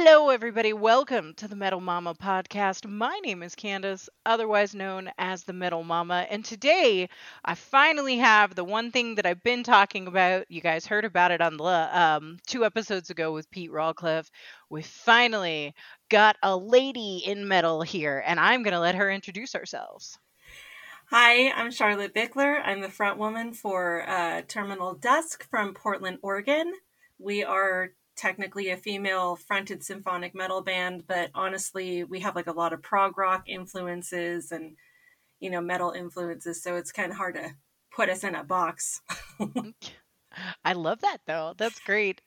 Hello, everybody. Welcome to the Metal Mama podcast. My name is Candace, otherwise known as the Metal Mama. And today I finally have the one thing that I've been talking about. You guys heard about it on the um, two episodes ago with Pete Rawcliffe. We finally got a lady in metal here, and I'm going to let her introduce ourselves. Hi, I'm Charlotte Bickler. I'm the front woman for uh, Terminal Dusk from Portland, Oregon. We are technically a female fronted symphonic metal band, but honestly, we have like a lot of prog rock influences and you know metal influences, so it's kind of hard to put us in a box. I love that though. That's great.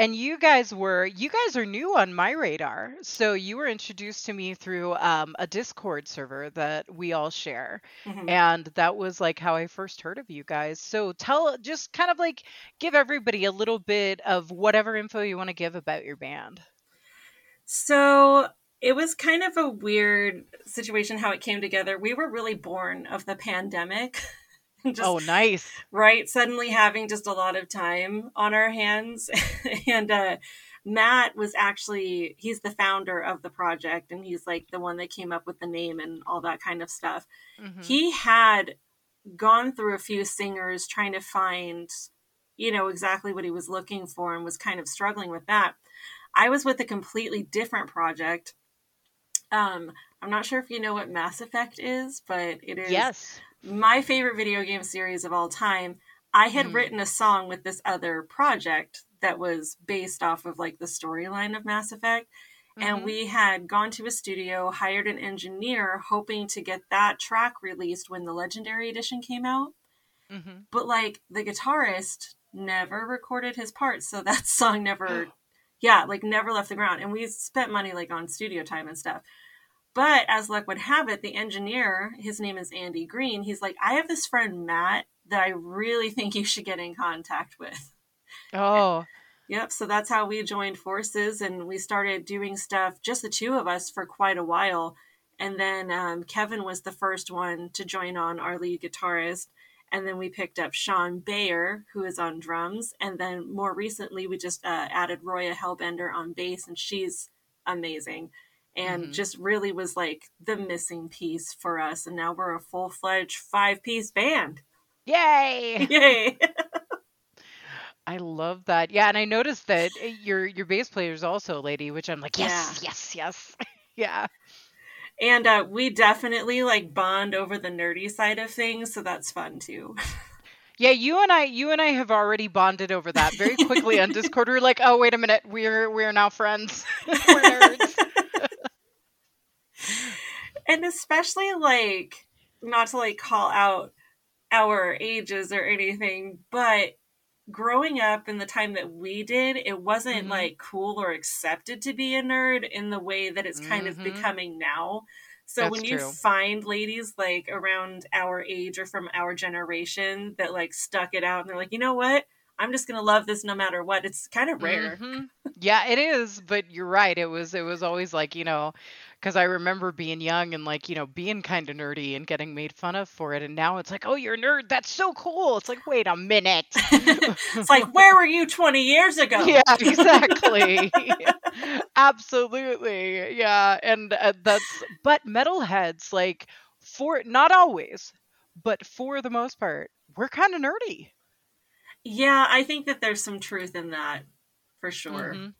And you guys were you guys are new on my radar. So you were introduced to me through um, a Discord server that we all share. Mm-hmm. And that was like how I first heard of you guys. So tell just kind of like give everybody a little bit of whatever info you want to give about your band. So it was kind of a weird situation how it came together. We were really born of the pandemic. just, oh, nice. Right. Suddenly having just a lot of time on our hands. and uh, Matt was actually, he's the founder of the project and he's like the one that came up with the name and all that kind of stuff. Mm-hmm. He had gone through a few singers trying to find, you know, exactly what he was looking for and was kind of struggling with that. I was with a completely different project. Um, I'm not sure if you know what Mass Effect is, but it is. Yes my favorite video game series of all time. I had mm. written a song with this other project that was based off of like the storyline of Mass Effect. Mm-hmm. And we had gone to a studio, hired an engineer, hoping to get that track released when the Legendary Edition came out. Mm-hmm. But like the guitarist never recorded his parts, so that song never, yeah, like never left the ground. And we spent money like on studio time and stuff. But as luck would have it, the engineer, his name is Andy Green, he's like, I have this friend, Matt, that I really think you should get in contact with. Oh. Yep. So that's how we joined forces and we started doing stuff, just the two of us, for quite a while. And then um, Kevin was the first one to join on, our lead guitarist. And then we picked up Sean Bayer, who is on drums. And then more recently, we just uh, added Roya Hellbender on bass, and she's amazing and mm-hmm. just really was like the missing piece for us. And now we're a full fledged five piece band. Yay! Yay! I love that. Yeah, and I noticed that eh, your your bass player is also a lady, which I'm like, yes, yeah. yes, yes. yeah. And uh, we definitely like bond over the nerdy side of things, so that's fun too. Yeah, you and I, you and I have already bonded over that very quickly on Discord. We're like, oh wait a minute, we're we're now friends. we're nerds and especially like not to like call out our ages or anything, but growing up in the time that we did, it wasn't mm-hmm. like cool or accepted to be a nerd in the way that it's kind mm-hmm. of becoming now. So That's when you true. find ladies like around our age or from our generation that like stuck it out and they're like, you know what? I'm just gonna love this no matter what. It's kind of rare. Mm-hmm. Yeah, it is. But you're right. It was. It was always like you know, because I remember being young and like you know being kind of nerdy and getting made fun of for it, and now it's like, oh, you're a nerd. That's so cool. It's like, wait a minute. it's like, where were you 20 years ago? Yeah, exactly. Absolutely. Yeah, and uh, that's but metalheads like for not always, but for the most part, we're kind of nerdy. Yeah, I think that there's some truth in that for sure. Mm-hmm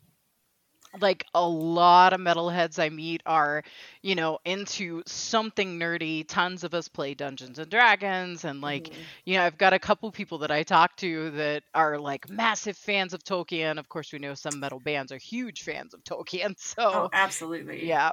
like a lot of metalheads I meet are, you know, into something nerdy. Tons of us play Dungeons and Dragons and like, mm-hmm. you know, I've got a couple people that I talk to that are like massive fans of Tolkien. Of course, we know some metal bands are huge fans of Tolkien. So oh, absolutely. Yeah.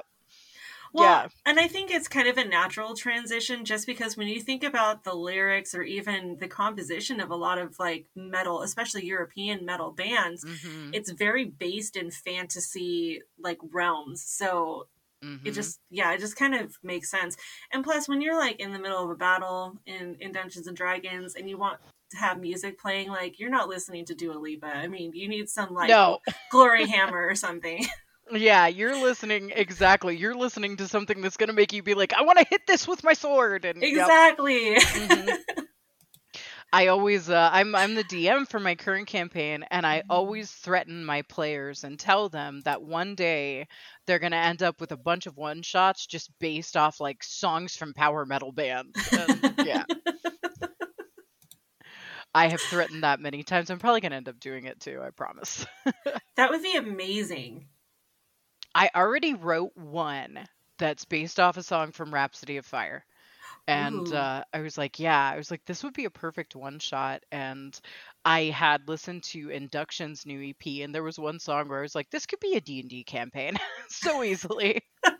Well, yeah. and I think it's kind of a natural transition just because when you think about the lyrics or even the composition of a lot of like metal, especially European metal bands, mm-hmm. it's very based in fantasy like realms. So mm-hmm. it just yeah, it just kind of makes sense. And plus when you're like in the middle of a battle in in Dungeons and Dragons and you want to have music playing, like you're not listening to Dua Lipa. I mean, you need some like no. Gloryhammer or something. Yeah, you're listening exactly. You're listening to something that's going to make you be like, I want to hit this with my sword. And exactly. Yep. mm-hmm. I always uh, I'm I'm the DM for my current campaign and I Mm-hmm. always threaten my players and tell them that one day they're going to end up with a bunch of one shots just based off like songs from power metal bands. And yeah. I have threatened that many times. I'm probably going to end up doing it too, I promise. that would be amazing. I already wrote one that's based off a song from Rhapsody of Fire. And uh, I was like, yeah, I was like, this would be a perfect one shot. And I had listened to Induction's new EP, and there was one song where I was like, this could be a D&D campaign so easily.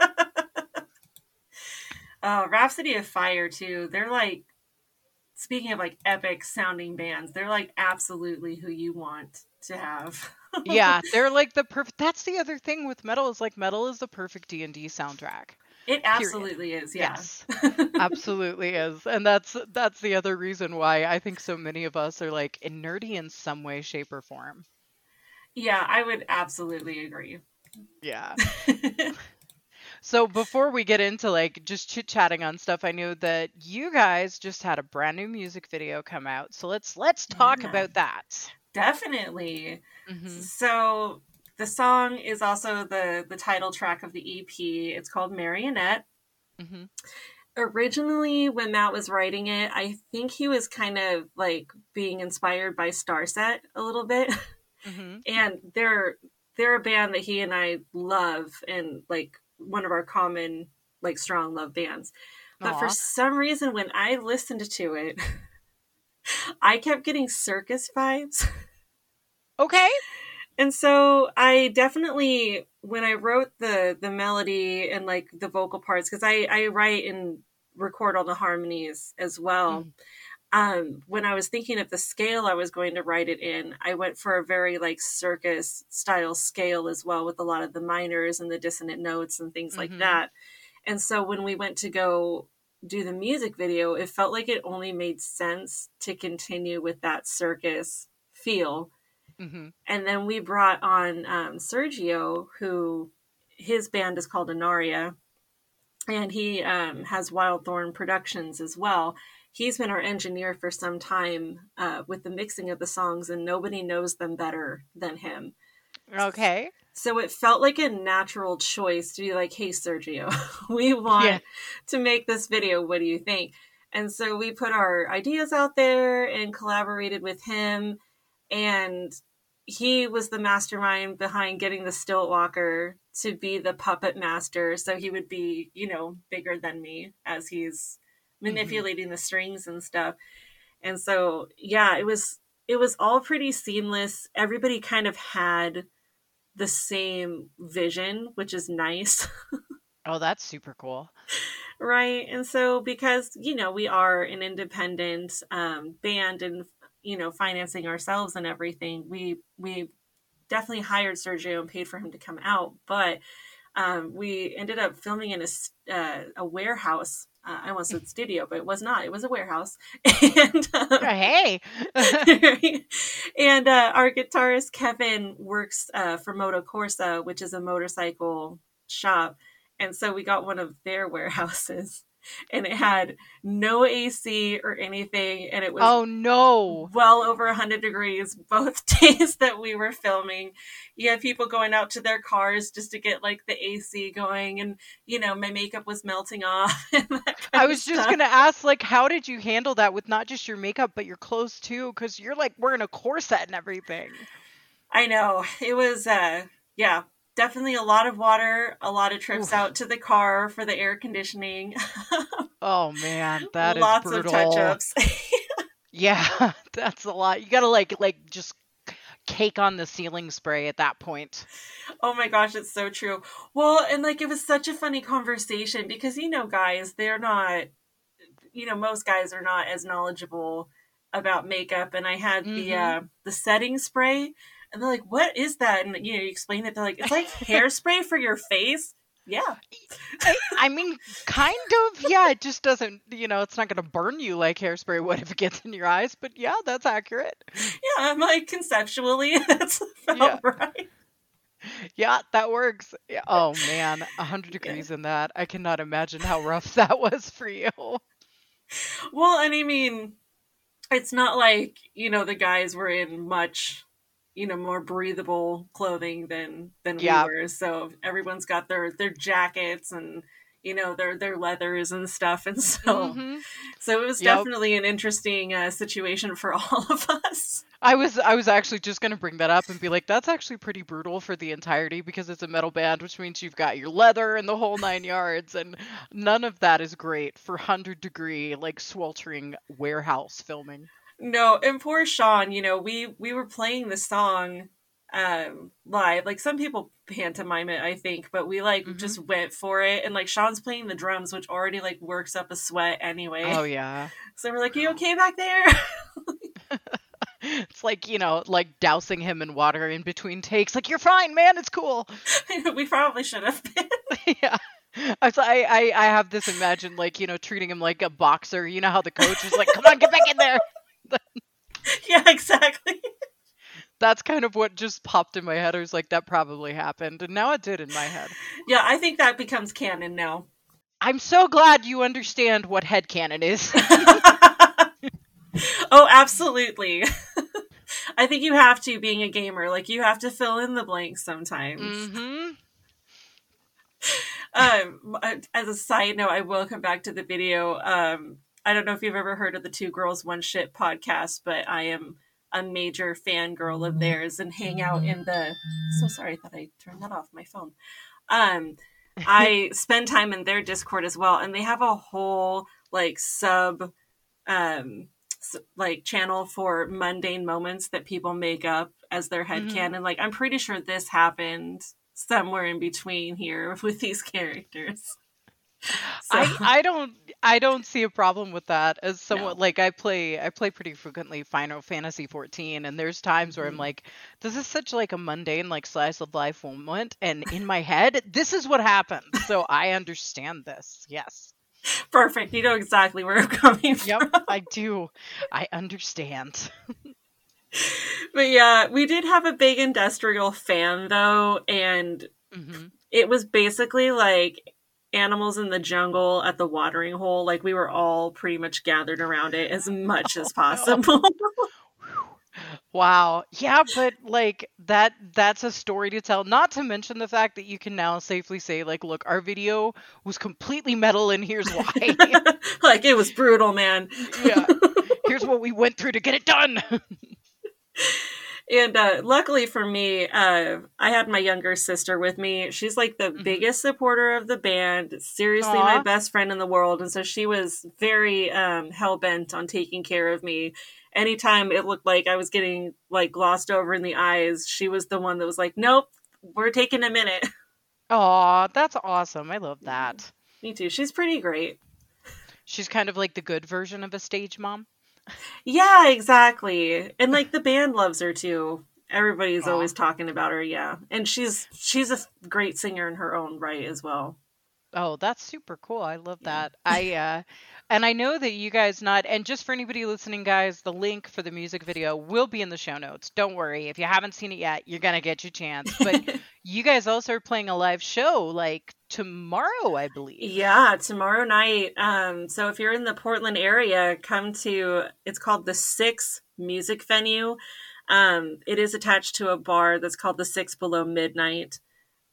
Uh, Rhapsody of Fire too. They're like, speaking of like epic sounding bands, they're like absolutely who you want to have. Yeah, they're like the perfect. That's the other thing with metal is like metal is the perfect D&D soundtrack. It absolutely is. Yeah. Yes, absolutely is, and that's that's the other reason why I think so many of us are like nerdy in some way, shape, or form. yeah, I would absolutely agree. Yeah. So before we get into like just chit chatting on stuff, I know that you guys just had a brand new music video come out. So let's let's talk Yeah. about that. Definitely. hmm So the song is also the the title track of the EP. It's called Marionette. hmm Originally, when Matt was writing it, I think he was kind of like being inspired by Starset a little bit. hmm and they're they're a band that he and I love and like one of our common like strong love bands. But Aw. for some reason when I listened to it I kept getting circus vibes. Okay. And so I definitely when I wrote the the melody and like the vocal parts cuz I I write and record all the harmonies as well. Mhm. Um when I was thinking of the scale I was going to write it in, I went for a very like circus style scale as well with a lot of the minors and the dissonant notes and things like Mhm. that. And so when we went to go do the music video, it felt like it only made sense to continue with that circus feel hmm and then we brought on um, Sergio, who his band is called Anaria, and he um, has Wild Thorn Productions as well. He's been our engineer for some time uh, with the mixing of the songs, and nobody knows them better than him. Okay. So it felt like a natural choice to be like, hey, Sergio, we want Yeah. to make this video. What do you think? And so we put our ideas out there and collaborated with him. And he was the mastermind behind getting the stilt walker to be the puppet master. So he would be, you know, bigger than me as he's mm-hmm. manipulating the strings and stuff. And so, yeah, it was it was all pretty seamless. Everybody kind of had the same vision, which is nice, Oh, that's super cool. right? And so, because you know we are an independent um, band and you know financing ourselves and everything, we we definitely hired Sergio and paid for him to come out, but um, we ended up filming in a uh, a warehouse. Uh, I almost said studio, but it was not. It was a warehouse, and um, Oh, hey. and uh, our guitarist Kevin works uh, for Moto Corsa, which is a motorcycle shop, and so we got one of their warehouses, and it had no AC or anything, and it was oh no. well over 100 degrees both days that we were filming. You had people going out to their cars just to get like the AC going, and you know my makeup was melting off. I was just gonna ask, like, how did you handle that with not just your makeup but your clothes too? Because you're like wearing a corset and everything. I know. It was uh yeah, definitely a lot of water, a lot of trips Oof. out to the car for the air conditioning. Oh man, that is Lots brutal. of touch-ups. Yeah, that's a lot. You gotta like like just cake on the setting spray at that point. oh my gosh, it's so true. Well, and like it was such a funny conversation because you know guys, they're not you know, most guys are not as knowledgeable about makeup and I had the Mhm. uh the setting spray and they're like, "What is that?" And you know, you explain it. They're like, "It's like hairspray for your face." Yeah, I, I mean, kind of. Yeah, it just doesn't. You know, it's not gonna burn you like hairspray would if it gets in your eyes. But yeah, that's accurate. yeah. I'm like conceptually, that's felt Yeah. right. Yeah, that works. Yeah. Oh man, a hundred degrees in that. I cannot imagine how rough that was for you. Well, and I mean, it's not like you know the guys were in much you know more breathable clothing than than yeah. we were so everyone's got their their jackets and you know their their leathers and stuff and so mm-hmm. so it was yep. definitely an interesting uh, situation for all of us i was i was actually just going to bring that up and be like that's actually pretty brutal for the entirety because it's a metal band which means you've got your leather and the whole nine yards and none of that is great for 100 degree like sweltering warehouse filming no and poor sean you know we we were playing the song um live. Like some people pantomime it i think but we like mm-hmm. just went for it. And like sean's playing the drums which already like works up a sweat anyway. Oh yeah. So we're like you okay back there? It's like you know like dousing him in water in between takes. Like you're fine man. It's cool. We probably should have been. Yeah. I, I I have this imagine like you know treating him like a boxer. You know how the coach is like, "Come on, get back in there." yeah, exactly that's kind of what just popped in my head. I was like, that probably happened. And now it did in my head. Yeah, I think that becomes canon now. I'm so glad you understand what head canon is. oh, absolutely. I think you have to being a gamer. Like you have to fill in the blanks sometimes. Mm-hmm. um, as a side note, I will come back to the video. Um, I don't know if you've ever heard of the Two Girls One Shit podcast, but I am a major fangirl of theirs and hang out in the so sorry I thought I turned that off my phone. Um I spend time in their Discord as well and they have a whole like sub um like channel for mundane moments that people make up as their head mm-hmm. and like I'm pretty sure this happened somewhere in between here with these characters. So. I I don't I don't see a problem with that as someone no. like I play I play pretty frequently Final Fantasy 14 and there's times where mm-hmm. I'm like this is such like a mundane like slice of life moment and in my head this is what happened. So I understand this. Yes. Perfect. You know exactly where I'm coming from. Yep I do. I understand. But yeah we did have a big industrial fan though and mm-hmm. it was basically like animals in the jungle at the watering hole like we were all pretty much gathered around it as much as oh, possible. Wow. Yeah but like that that's a story to tell. Not to mention the fact that you can now safely say like look our video was completely metal and here's why. Like it was brutal man. Yeah. Here's what we went through to get it done and uh, luckily for me, uh, I had my younger sister with me. She's like the mm-hmm. biggest supporter of the band. Seriously, Aww. my best friend in the world, and so she was very um, hell bent on taking care of me. Anytime it looked like I was getting like glossed over in the eyes, she was the one that was like, "Nope, we're taking a minute." Aw, that's awesome. I love that. Me too. She's pretty great. She's kind of like the good version of a stage mom. Yeah, exactly. And like the band loves her too. Everybody's always talking about her, yeah. And she's she's a great singer in her own right as well. Oh, that's super cool. I love that. I uh and I know that you guys not and just for anybody listening guys, the link for the music video will be in the show notes. Don't worry. If you haven't seen it yet, you're going to get your chance. But you guys also are playing a live show like tomorrow, I believe. Yeah, tomorrow night. Um so if you're in the Portland area, come to it's called the 6 Music Venue. Um it is attached to a bar that's called the 6 Below Midnight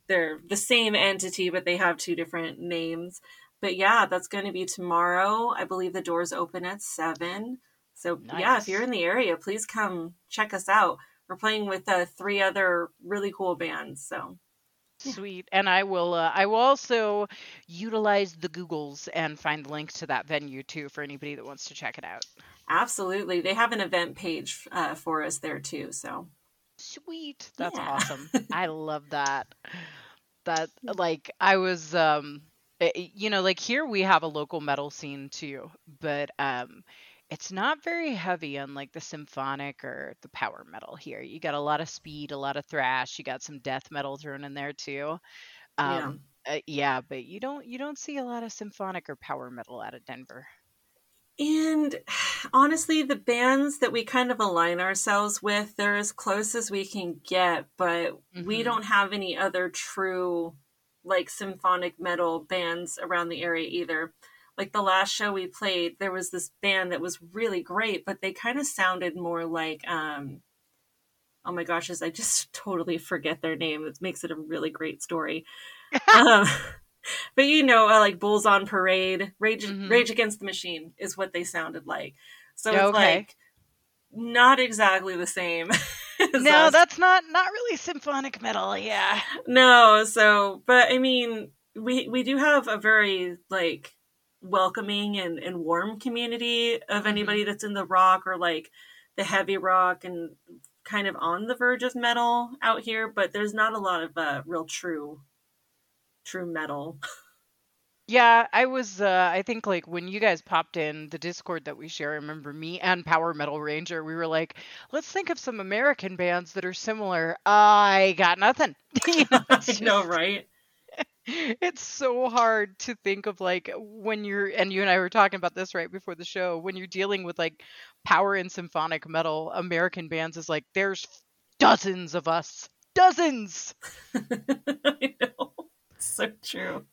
they're the same entity, but they have two different names. But yeah, that's going to be tomorrow. I believe the doors open at seven. So nice. yeah, if you're in the area, please come check us out. We're playing with uh, three other really cool bands. So Sweet. And I will uh, I will also utilize the Googles and find links to that venue too for anybody that wants to check it out. Absolutely. They have an event page uh, for us there too. So Sweet. That's yeah. awesome. I love that. That like I was um eh, eh, you know like here we have a local metal scene too, but um it's not very heavy on like the symphonic or the power metal here. You got a lot of speed, a lot of thrash, you got some death metal thrown in there too. Um yeah. Uh, yeah, but you don't you don't see a lot of symphonic or power metal out of Denver. And honestly, the bands that we kind of align ourselves with, they're as close as we can get, but mm-hmm. we don't have any other true like symphonic metal bands around the area either. Like the last show we played, there was this band that was really great, but they kind of sounded more like um oh my gosh, I just totally forget their name. It makes it a really great story. um, but you know, uh, like Bulls on Parade, Rage mm-hmm. Rage Against the Machine is what they sounded like. So it's okay. like not exactly the same. no, us. that's not not really symphonic metal. Yeah. No, so but I mean, we we do have a very like welcoming and, and warm community of mm-hmm. anybody that's in the rock or like the heavy rock and kind of on the verge of metal out here, but there's not a lot of uh, real true true metal. Yeah, I was uh I think like when you guys popped in the Discord that we share, I remember me and Power Metal Ranger, we were like, let's think of some American bands that are similar. I got nothing. you know, I know, right? it's so hard to think of like when you're and you and I were talking about this right before the show when you're dealing with like power and symphonic metal American bands is like there's dozens of us dozens. I know. It's so true.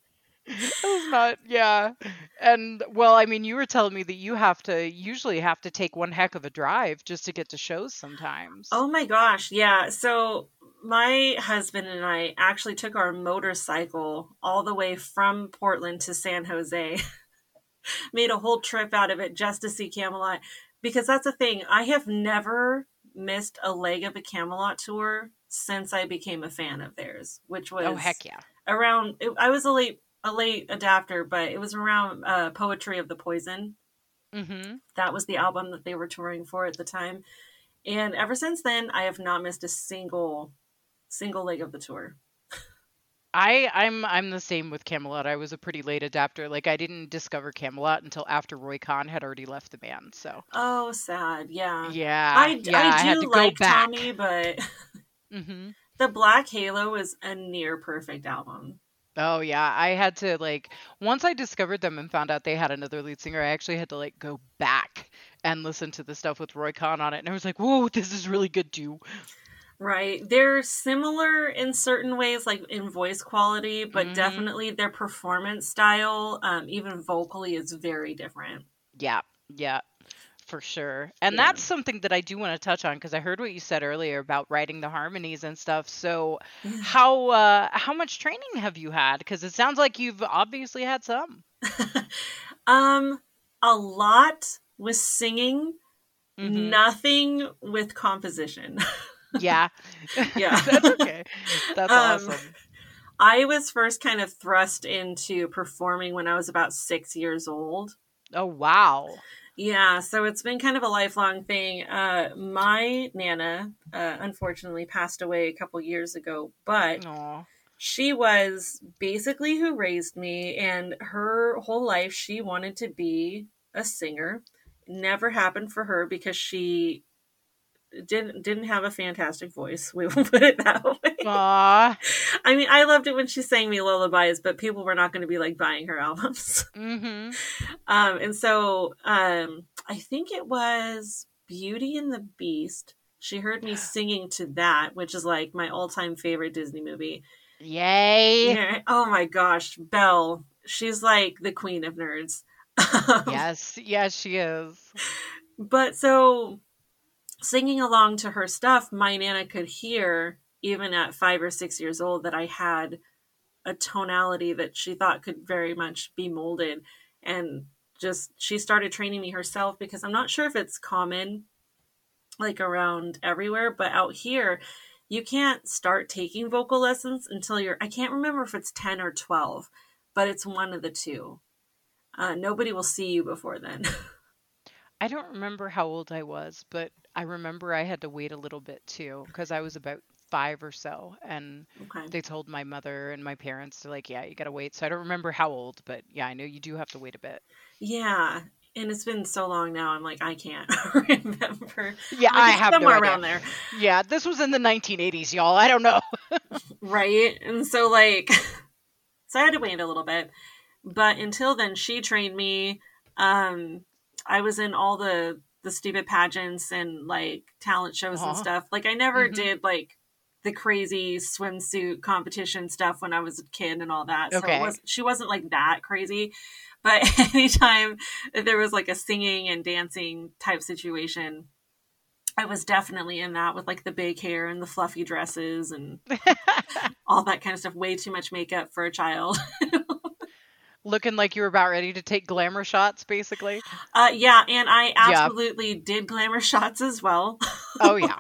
Was not yeah. And well i mean you were telling me that you have to usually have to take one heck of a drive just to get to shows sometimes. Oh my gosh yeah. So my husband and I actually took our motorcycle all the way from Portland to San Jose. Made a whole trip out of it just to see Kamelot because that's the thing. I have never missed a leg of a Kamelot tour since I became a fan of theirs, which was oh heck yeah around. It, I was a late a late adapter, but it was around uh, Poetry of the Poison. Mm-hmm. That was the album that they were touring for at the time, and ever since then, I have not missed a single single leg of the tour. I I'm I'm the same with Kamelot. I was a pretty late adapter. Like I didn't discover Kamelot until after Roy Khan had already left the band. So oh, sad. Yeah. Yeah. I yeah, I do I like Tommy, but mm-hmm. the Black Halo was a near perfect album. Oh yeah, I had to like once I discovered them and found out they had another lead singer, I actually had to like go back and listen to the stuff with Roy Khan on it, and I was like, "Whoa, this is really good too." Right. They're similar in certain ways, like in voice quality, but mm-hmm. definitely their performance style, um, even vocally, is very different. Yeah. Yeah. For sure. And yeah. that's something that I do want to touch on because I heard what you said earlier about writing the harmonies and stuff. So how uh how much training have you had? Because it sounds like you've obviously had some. um a lot with singing, mm-hmm. nothing with composition. Yeah. Yeah. That's okay. That's um, awesome. I was first kind of thrust into performing when I was about six years old. Oh, wow. Yeah, so it's been kind of a lifelong thing. Uh, my Nana, uh, unfortunately, passed away a couple years ago, but Aww. she was basically who raised me, and her whole life she wanted to be a singer. never happened for her because she didn't didn't have a fantastic voice. We will put it that way. Aww. I mean, I loved it when she sang me lullabies, but people were not going to be like buying her albums. Mm-hmm. Um, and so um, I think it was Beauty and the Beast. She heard me singing to that, which is like my all time favorite Disney movie. Yay! Yeah. Oh my gosh, Belle. She's like the queen of nerds. yes, yes, she is. But so singing along to her stuff, my Nana could hear, even at five or six years old, that I had a tonality that she thought could very much be molded. And just she started training me herself because I'm not sure if it's common like around everywhere, but out here, you can't start taking vocal lessons until you're, I can't remember if it's 10 or 12, but it's one of the two. Uh, nobody will see you before then. I don't remember how old I was, but I remember I had to wait a little bit too because I was about five or so, and okay. they told my mother and my parents to like, yeah, you gotta wait. So I don't remember how old, but yeah, I know you do have to wait a bit. Yeah, and it's been so long now. I'm like, I can't remember. Yeah, like, I have somewhere no around there. Yeah, this was in the 1980s, y'all. I don't know. right, and so like, so I had to wait a little bit, but until then, she trained me. Um, I was in all the the stupid pageants and like talent shows uh-huh. and stuff. Like I never mm-hmm. did like the crazy swimsuit competition stuff when I was a kid and all that. So okay. was, she wasn't like that crazy. But anytime there was like a singing and dancing type situation, I was definitely in that with like the big hair and the fluffy dresses and all that kind of stuff. Way too much makeup for a child. Looking like you were about ready to take glamour shots, basically. Uh, yeah, and I absolutely yeah. did glamour shots as well. oh yeah,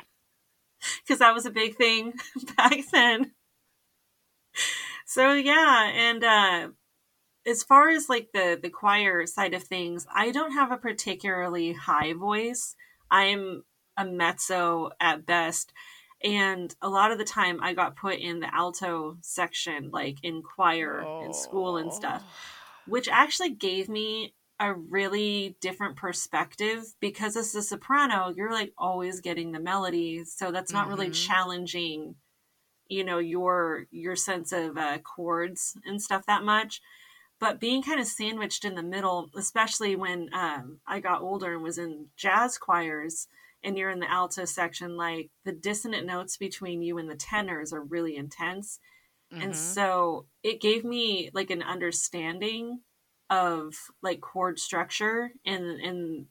because that was a big thing back then. So yeah, and uh, as far as like the the choir side of things, I don't have a particularly high voice. I'm a mezzo at best. And a lot of the time I got put in the alto section, like in choir oh. in school and stuff, which actually gave me a really different perspective because as a soprano, you're like always getting the melody. So that's not mm-hmm. really challenging, you know, your your sense of uh, chords and stuff that much. But being kind of sandwiched in the middle, especially when um, I got older and was in jazz choirs, and you're in the alto section, like the dissonant notes between you and the tenors are really intense. Mm-hmm. And so it gave me like an understanding of like chord structure and and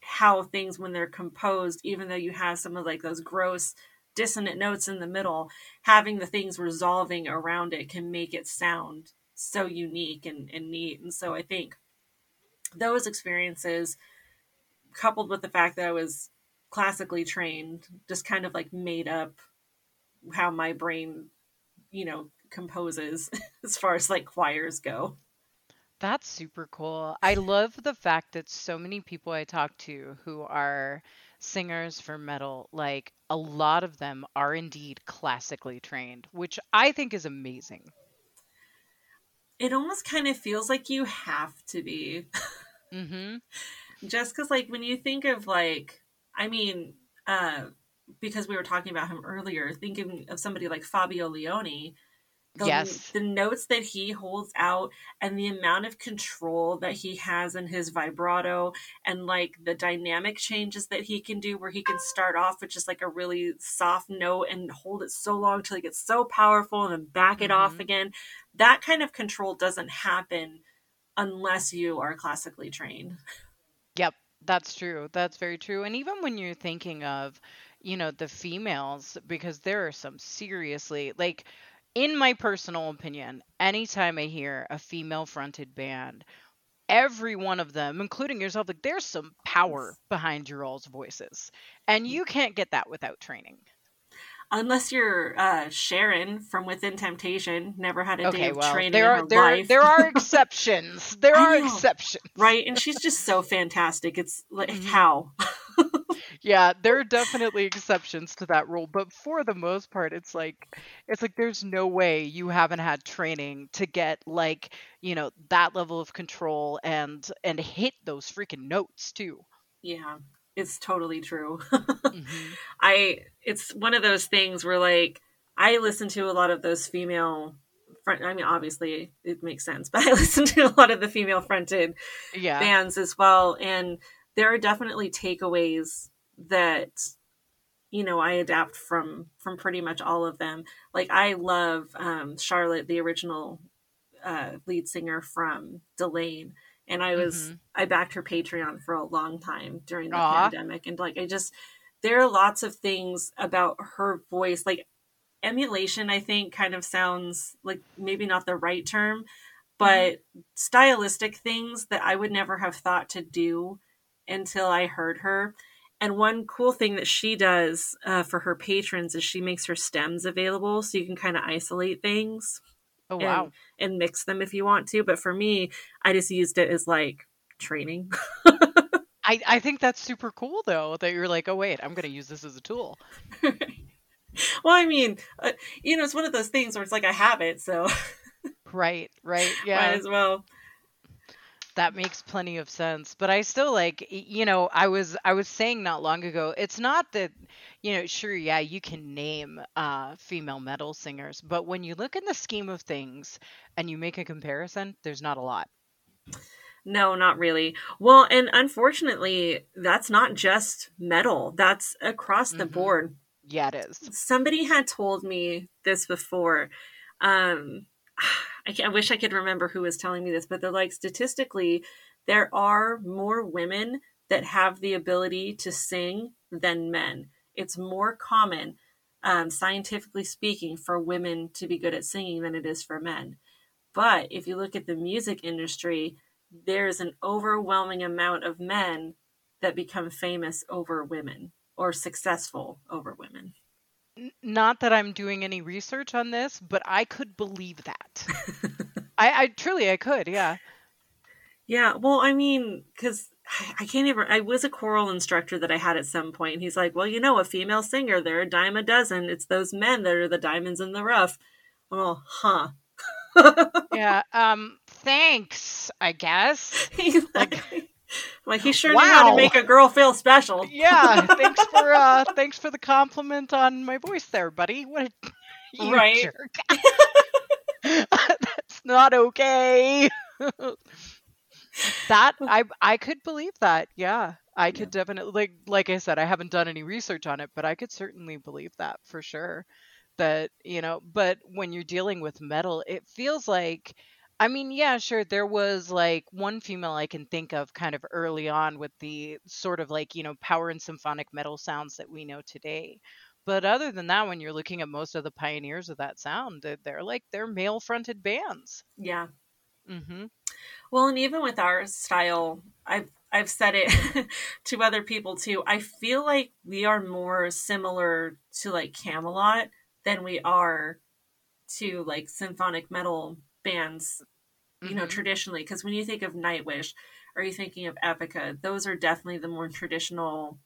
how things when they're composed, even though you have some of like those gross dissonant notes in the middle, having the things resolving around it can make it sound so unique and, and neat. And so I think those experiences coupled with the fact that I was classically trained, just kind of like made up how my brain, you know, composes as far as like choirs go. That's super cool. I love the fact that so many people I talk to who are singers for metal, like a lot of them are indeed classically trained, which I think is amazing. It almost kind of feels like you have to be. Mm-hmm. Just because, like, when you think of like I mean, uh, because we were talking about him earlier, thinking of somebody like Fabio Lione, the, yes. the notes that he holds out and the amount of control that he has in his vibrato and like the dynamic changes that he can do where he can start off with just like a really soft note and hold it so long till it gets so powerful and then back it mm-hmm. off again that kind of control doesn't happen unless you are classically trained yep that's true. That's very true. And even when you're thinking of, you know, the females, because there are some seriously, like, in my personal opinion, anytime I hear a female fronted band, every one of them, including yourself, like, there's some power behind your all's voices. And mm. you can't get that without training unless you're uh, Sharon from Within Temptation, never had a okay, day of well, training there are, there, life. There are exceptions. There are exceptions, right? And she's just so fantastic. It's like mm-hmm. how. yeah, there are definitely exceptions to that rule, but for the most part, it's like it's like there's no way you haven't had training to get like you know that level of control and and hit those freaking notes too. Yeah, it's totally true. mm-hmm. I it's one of those things where like I listen to a lot of those female front I mean obviously it makes sense, but I listen to a lot of the female fronted yeah. bands as well and there are definitely takeaways that you know I adapt from from pretty much all of them. Like I love um Charlotte the original uh lead singer from Delain and I was mm-hmm. I backed her Patreon for a long time during the Aww. pandemic, and like I just there are lots of things about her voice, like emulation. I think kind of sounds like maybe not the right term, mm-hmm. but mm-hmm. stylistic things that I would never have thought to do until I heard her. And one cool thing that she does uh, for her patrons is she makes her stems available so you can kind of isolate things. Oh wow. And, and mix them if you want to. But for me, I just used it as like training. I, I think that's super cool though that you're like, oh wait, I'm going to use this as a tool. well, I mean, uh, you know, it's one of those things where it's like I have it, so right, right, yeah, might as well that makes plenty of sense but i still like you know i was i was saying not long ago it's not that you know sure yeah you can name uh female metal singers but when you look in the scheme of things and you make a comparison there's not a lot no, not really. Well, and unfortunately, that's not just metal. That's across the mm-hmm. board. Yeah, it is. Somebody had told me this before. Um I, I wish I could remember who was telling me this, but they're like statistically, there are more women that have the ability to sing than men. It's more common, um, scientifically speaking, for women to be good at singing than it is for men. But if you look at the music industry, there's an overwhelming amount of men that become famous over women or successful over women. Not that I'm doing any research on this, but I could believe that. I, I truly I could, yeah. Yeah, well, I mean, because I can't even. I was a choral instructor that I had at some point. He's like, "Well, you know, a female singer, they're a dime a dozen. It's those men that are the diamonds in the rough." Oh, huh. yeah. Um. Thanks. I guess. He's like, like he sure wow. knew how to make a girl feel special. yeah. Thanks for uh. Thanks for the compliment on my voice, there, buddy. What a right. That's not okay that I I could believe that. Yeah. I could yeah. definitely like like I said I haven't done any research on it, but I could certainly believe that for sure. That, you know, but when you're dealing with metal, it feels like I mean, yeah, sure there was like one female I can think of kind of early on with the sort of like, you know, power and symphonic metal sounds that we know today. But other than that, when you're looking at most of the pioneers of that sound, they're like they're male fronted bands. Yeah. Mhm. Well, and even with our style, I've I've said it to other people too. I feel like we are more similar to like Kamelot than we are to like symphonic metal bands, you mm-hmm. know, traditionally. Because when you think of Nightwish, are you thinking of Epica, those are definitely the more traditional,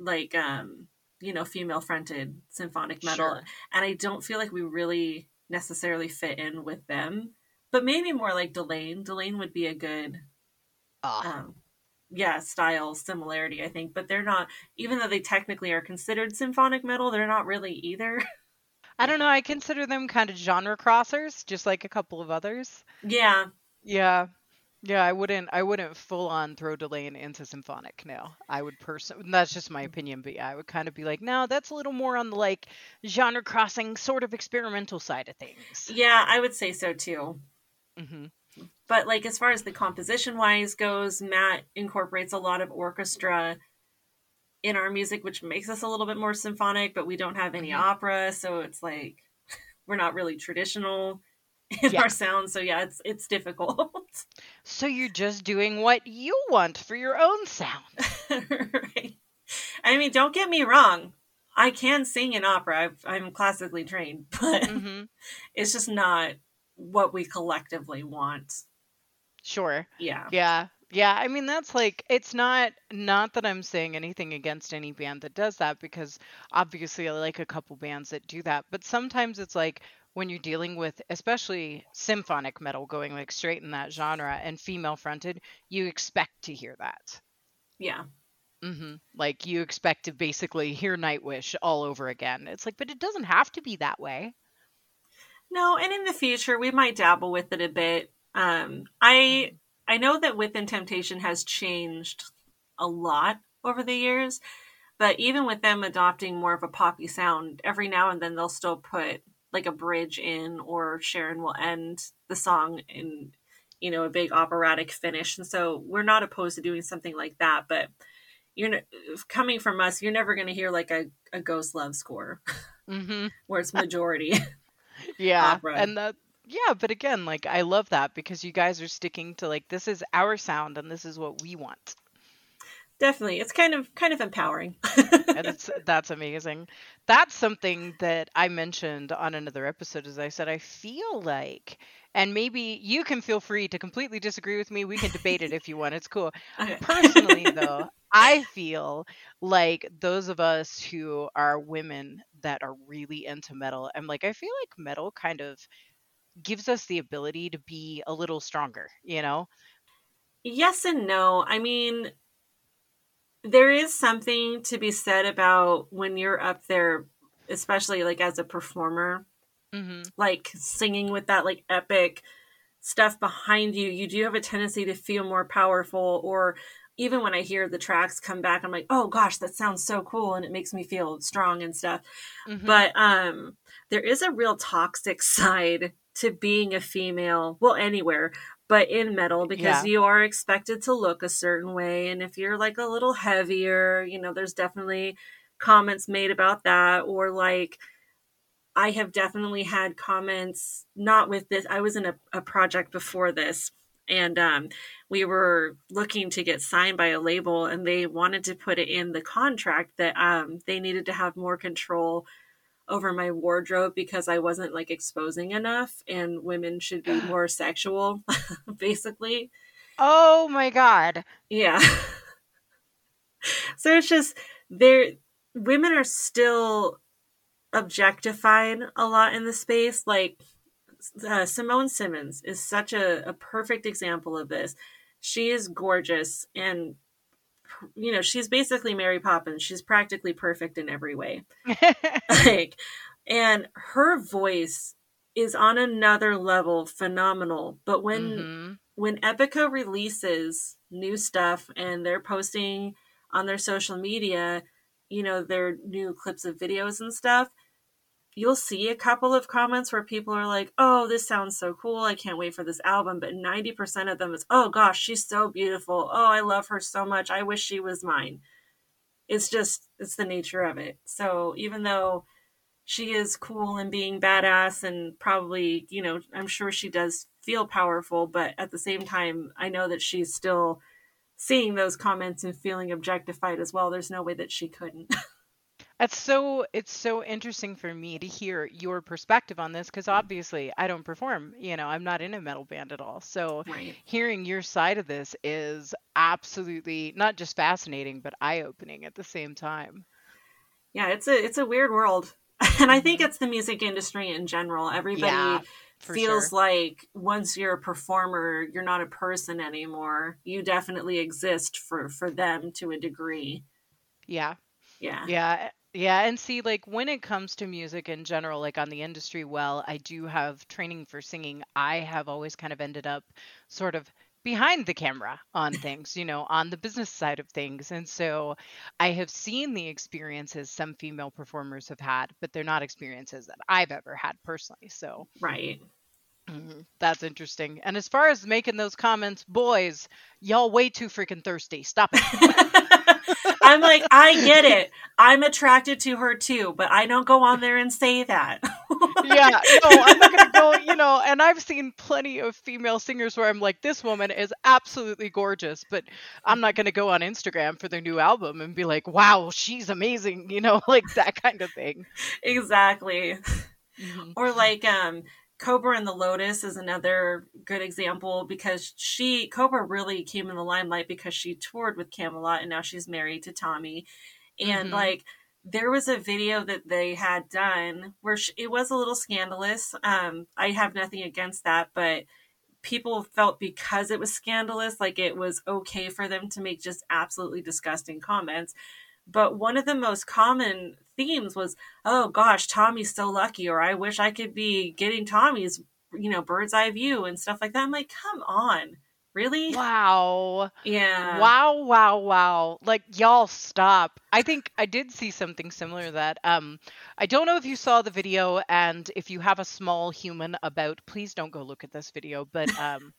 like um, you know, female fronted symphonic metal. Sure. And I don't feel like we really necessarily fit in with them but maybe more like Delain. Delain would be a good, ah. um, yeah, style similarity, I think. But they're not, even though they technically are considered symphonic metal, they're not really either. I don't know. I consider them kind of genre crossers, just like a couple of others. Yeah. Yeah. Yeah, I wouldn't. I wouldn't full on throw Delain into symphonic. No, I would personally. That's just my opinion, but yeah, I would kind of be like, no, that's a little more on the like genre crossing, sort of experimental side of things. Yeah, I would say so too. Mm-hmm. But like as far as the composition wise goes, Matt incorporates a lot of orchestra in our music, which makes us a little bit more symphonic. But we don't have any mm-hmm. opera, so it's like we're not really traditional in yeah. our sound. So yeah, it's it's difficult. so you're just doing what you want for your own sound, right? I mean, don't get me wrong. I can sing in opera. i am classically trained, but mm-hmm. it's just not what we collectively want. Sure. Yeah. Yeah. Yeah, I mean that's like it's not not that I'm saying anything against any band that does that because obviously I like a couple bands that do that, but sometimes it's like when you're dealing with especially symphonic metal going like straight in that genre and female fronted, you expect to hear that. Yeah. Mhm. Like you expect to basically hear Nightwish all over again. It's like but it doesn't have to be that way. No, and in the future we might dabble with it a bit. Um, I I know that Within Temptation has changed a lot over the years, but even with them adopting more of a poppy sound, every now and then they'll still put like a bridge in, or Sharon will end the song in you know a big operatic finish, and so we're not opposed to doing something like that, but you're coming from us, you're never going to hear like a, a ghost love score mm-hmm. where it's majority yeah opera. and that yeah but again like i love that because you guys are sticking to like this is our sound and this is what we want definitely. It's kind of kind of empowering. And it's that's amazing. That's something that i mentioned on another episode as i said i feel like and maybe you can feel free to completely disagree with me. We can debate it if you want. It's cool. Okay. personally though i feel like those of us who are women that are really into metal i'm like i feel like metal kind of gives us the ability to be a little stronger you know? Yes and no. I mean there is something to be said about when you're up there especially like as a performer mm-hmm. like singing with that like epic stuff behind you you do have a tendency to feel more powerful or even when I hear the tracks come back, I'm like, oh gosh, that sounds so cool, and it makes me feel strong and stuff. Mm-hmm. But um, there is a real toxic side to being a female, well, anywhere, but in metal because yeah. you are expected to look a certain way. And if you're like a little heavier, you know, there's definitely comments made about that. Or like, I have definitely had comments, not with this, I was in a, a project before this. And um, we were looking to get signed by a label, and they wanted to put it in the contract that um, they needed to have more control over my wardrobe because I wasn't like exposing enough and women should be more sexual, basically. Oh my god. Yeah. so it's just there women are still objectified a lot in the space like uh, Simone Simons is such a, a perfect example of this. She is gorgeous and you know, she's basically Mary Poppins. She's practically perfect in every way. like, and her voice is on another level phenomenal. But when mm-hmm. when Epica releases new stuff and they're posting on their social media, you know, their new clips of videos and stuff, you'll see a couple of comments where people are like, "Oh, this sounds so cool. I can't wait for this album." But 90% of them is, "Oh gosh, she's so beautiful. Oh, I love her so much. I wish she was mine." It's just it's the nature of it. So, even though she is cool and being badass and probably, you know, I'm sure she does feel powerful, but at the same time, I know that she's still seeing those comments and feeling objectified as well. There's no way that she couldn't. That's so it's so interesting for me to hear your perspective on this because obviously I don't perform, you know, I'm not in a metal band at all. So right. hearing your side of this is absolutely not just fascinating but eye-opening at the same time. Yeah, it's a it's a weird world. And I think mm-hmm. it's the music industry in general. Everybody yeah, feels sure. like once you're a performer, you're not a person anymore. You definitely exist for for them to a degree. Yeah. Yeah. Yeah. Yeah, and see, like when it comes to music in general, like on the industry, well, I do have training for singing. I have always kind of ended up sort of behind the camera on things, you know, on the business side of things. And so I have seen the experiences some female performers have had, but they're not experiences that I've ever had personally. So, right. Mm-hmm. That's interesting. And as far as making those comments, boys, y'all way too freaking thirsty. Stop it. I'm like, I get it. I'm attracted to her too, but I don't go on there and say that. yeah, no, I'm not gonna go, you know, and I've seen plenty of female singers where I'm like, this woman is absolutely gorgeous, but I'm not gonna go on Instagram for their new album and be like, wow, she's amazing, you know, like that kind of thing. Exactly. Mm-hmm. Or like um Cobra and the Lotus is another good example because she Cobra really came in the limelight because she toured with Kamelot and now she's married to Tommy, and mm-hmm. like there was a video that they had done where she, it was a little scandalous. Um, I have nothing against that, but people felt because it was scandalous, like it was okay for them to make just absolutely disgusting comments. But one of the most common themes was, oh gosh, Tommy's so lucky, or I wish I could be getting Tommy's, you know, bird's eye view and stuff like that. I'm like, come on. Really? Wow. Yeah. Wow, wow, wow. Like y'all stop. I think I did see something similar that um I don't know if you saw the video and if you have a small human about, please don't go look at this video, but um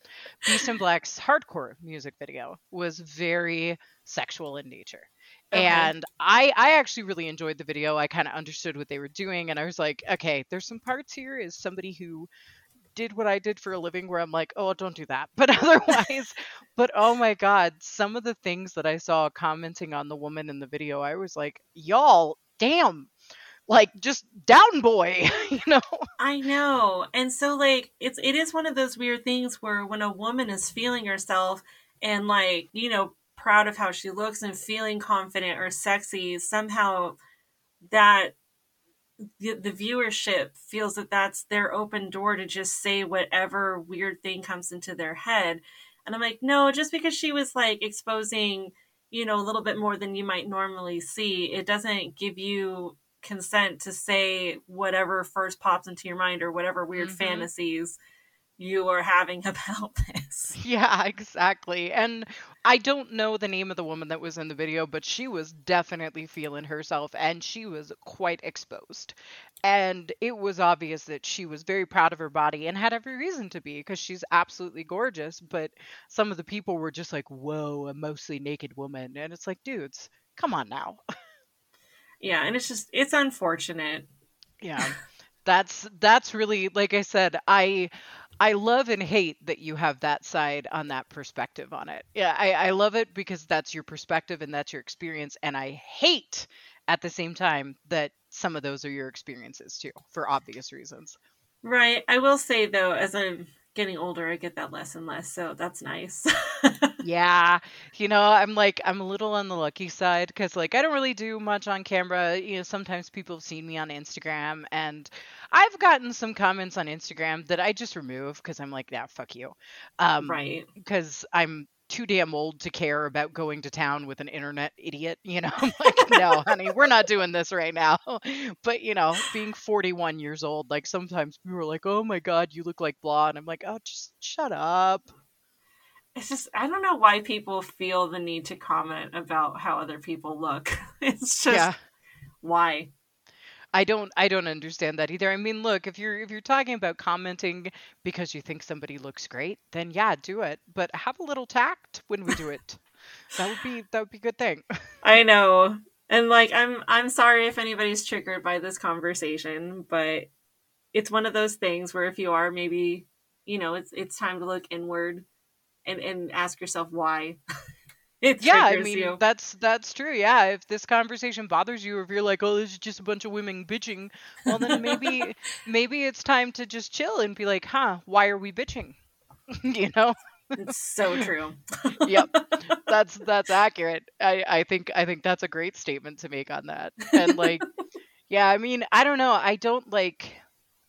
Beast in Black's hardcore music video was very sexual in nature. Okay. And I I actually really enjoyed the video. I kind of understood what they were doing and I was like, okay, there's some parts here as somebody who did what I did for a living where I'm like, oh, don't do that. But otherwise, but oh my God, some of the things that I saw commenting on the woman in the video, I was like, y'all, damn, like just down boy, you know? I know. And so like it's it is one of those weird things where when a woman is feeling herself and like, you know, proud of how she looks and feeling confident or sexy, somehow that the, the viewership feels that that's their open door to just say whatever weird thing comes into their head. And I'm like, no, just because she was like exposing, you know, a little bit more than you might normally see, it doesn't give you consent to say whatever first pops into your mind or whatever weird mm-hmm. fantasies you are having about this. Yeah, exactly. And I don't know the name of the woman that was in the video, but she was definitely feeling herself and she was quite exposed. And it was obvious that she was very proud of her body and had every reason to be because she's absolutely gorgeous. But some of the people were just like, whoa, a mostly naked woman. And it's like, dudes, come on now. Yeah, and it's just, it's unfortunate. Yeah. That's that's really like I said, I I love and hate that you have that side on that perspective on it. Yeah, I, I love it because that's your perspective and that's your experience. And I hate at the same time that some of those are your experiences too, for obvious reasons. Right. I will say though, as I'm getting older, I get that less and less, so that's nice. yeah, you know, I'm like I'm a little on the lucky side because like I don't really do much on camera. You know, sometimes people have seen me on Instagram, and I've gotten some comments on Instagram that I just remove because I'm like, yeah, fuck you, um, right? Because I'm too damn old to care about going to town with an internet idiot. You know, I'm like, no, honey, we're not doing this right now. But you know, being 41 years old, like sometimes people are like, oh my god, you look like blah, and I'm like, oh, just shut up. It's just I don't know why people feel the need to comment about how other people look. It's just yeah. why. I don't I don't understand that either. I mean, look, if you're if you're talking about commenting because you think somebody looks great, then yeah, do it. But have a little tact when we do it. that would be that would be a good thing. I know. And like I'm I'm sorry if anybody's triggered by this conversation, but it's one of those things where if you are maybe, you know, it's it's time to look inward and and ask yourself why. yeah, I mean you. that's that's true. Yeah, if this conversation bothers you, if you're like, oh, this is just a bunch of women bitching, well then maybe maybe it's time to just chill and be like, huh, why are we bitching? you know. It's so true. yep, that's that's accurate. I I think I think that's a great statement to make on that. And like, yeah, I mean, I don't know. I don't like.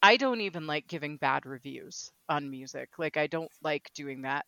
I don't even like giving bad reviews on music. Like, I don't like doing that.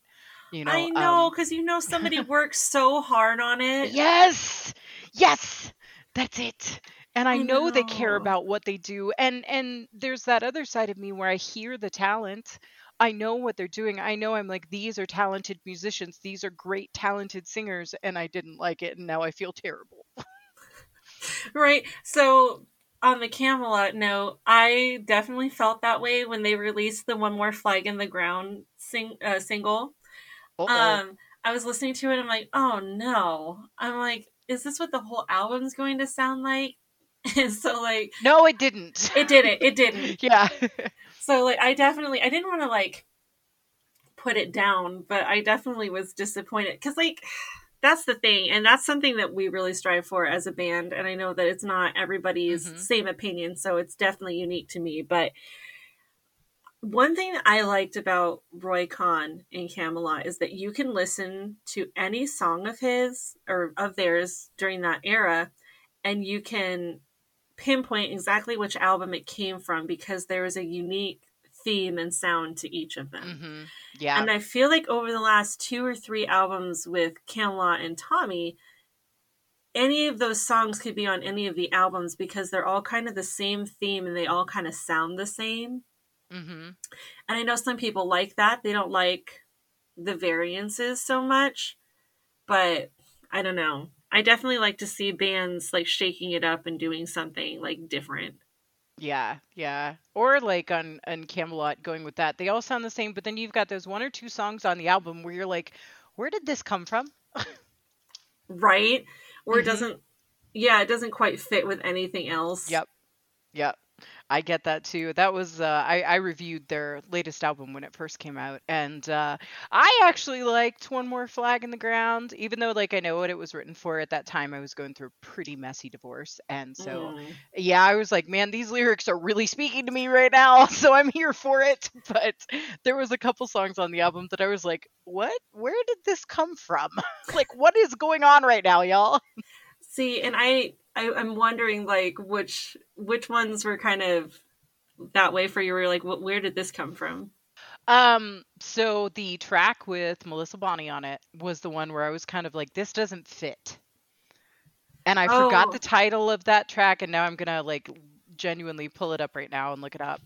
You know, I know because um, you know somebody works so hard on it. Yes, yes, that's it. And I, I know, know they care about what they do. And and there's that other side of me where I hear the talent. I know what they're doing. I know I'm like these are talented musicians. These are great talented singers and I didn't like it and now I feel terrible. right. So on the Kamelot note, I definitely felt that way when they released the One More Flag in the Ground sing, uh, single. Uh-oh. Um, I was listening to it. I'm like, oh no. I'm like, is this what the whole album's going to sound like? And so like, no, it didn't. It didn't. It didn't. yeah. so like, I definitely, I didn't want to like put it down, but I definitely was disappointed because like. That's the thing, and that's something that we really strive for as a band. And I know that it's not everybody's mm-hmm. same opinion, so it's definitely unique to me. But one thing I liked about Roy Khan in Kamelot is that you can listen to any song of his or of theirs during that era and you can pinpoint exactly which album it came from because there is a unique theme and sound to each of them. Mm-hmm. Yeah. And I feel like over the last two or three albums with Kamelot and Tommy, any of those songs could be on any of the albums because they're all kind of the same theme and they all kind of sound the same. Mm-hmm. And I know some people like that. They don't like the variances so much, but I don't know. I definitely like to see bands like shaking it up and doing something like different. Yeah, yeah. Or like on on Kamelot going with that. They all sound the same, but then you've got those one or two songs on the album where you're like, where did this come from? right? Or mm-hmm. it doesn't yeah, it doesn't quite fit with anything else. Yep. Yep. I get that too. That was uh, I, I reviewed their latest album when it first came out, and uh, I actually liked "One More Flag in the Ground," even though like I know what it was written for. At that time, I was going through a pretty messy divorce, and so mm. yeah, I was like, man, these lyrics are really speaking to me right now, so I'm here for it. But there was a couple songs on the album that I was like, what? Where did this come from? like, what is going on right now, y'all? See, and I I, am wondering like which which ones were kind of that way for you. Were like, what, where did this come from? Um, so the track with Melissa Bonny on it was the one where I was kind of like, this doesn't fit. And I oh. forgot the title of that track, and now I'm gonna like genuinely pull it up right now and look it up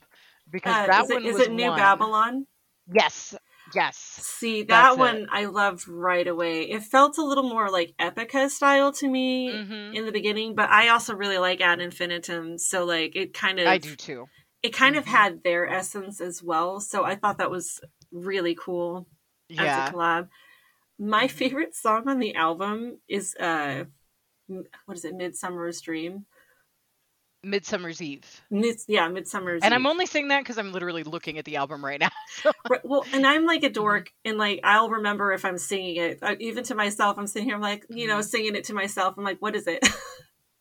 because uh, that is one it, is it New one. Babylon. Yes. Yes. See, that one it. I loved right away. It felt a little more like Epica style to me mm-hmm. in the beginning, but I also really like Ad Infinitum, so like it kind of I do too. It kind mm-hmm. of had their essence as well, so I thought that was really cool yeah. as a collab. My mm-hmm. favorite song on the album is uh what is it, Midsummer's Dream. Midsummer's Eve. Yeah, Midsummer's. And Eve. I'm only saying that because I'm literally looking at the album right now. So. Right, well, and I'm like a dork, and like I'll remember if I'm singing it, uh, even to myself. I'm sitting here, I'm like, you know, mm-hmm. singing it to myself. I'm like, what is it?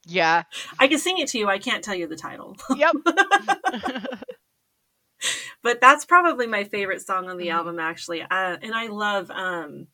Yeah, I can sing it to you. I can't tell you the title. Yep. but that's probably my favorite song on the mm-hmm. album, actually. Uh, and I love um,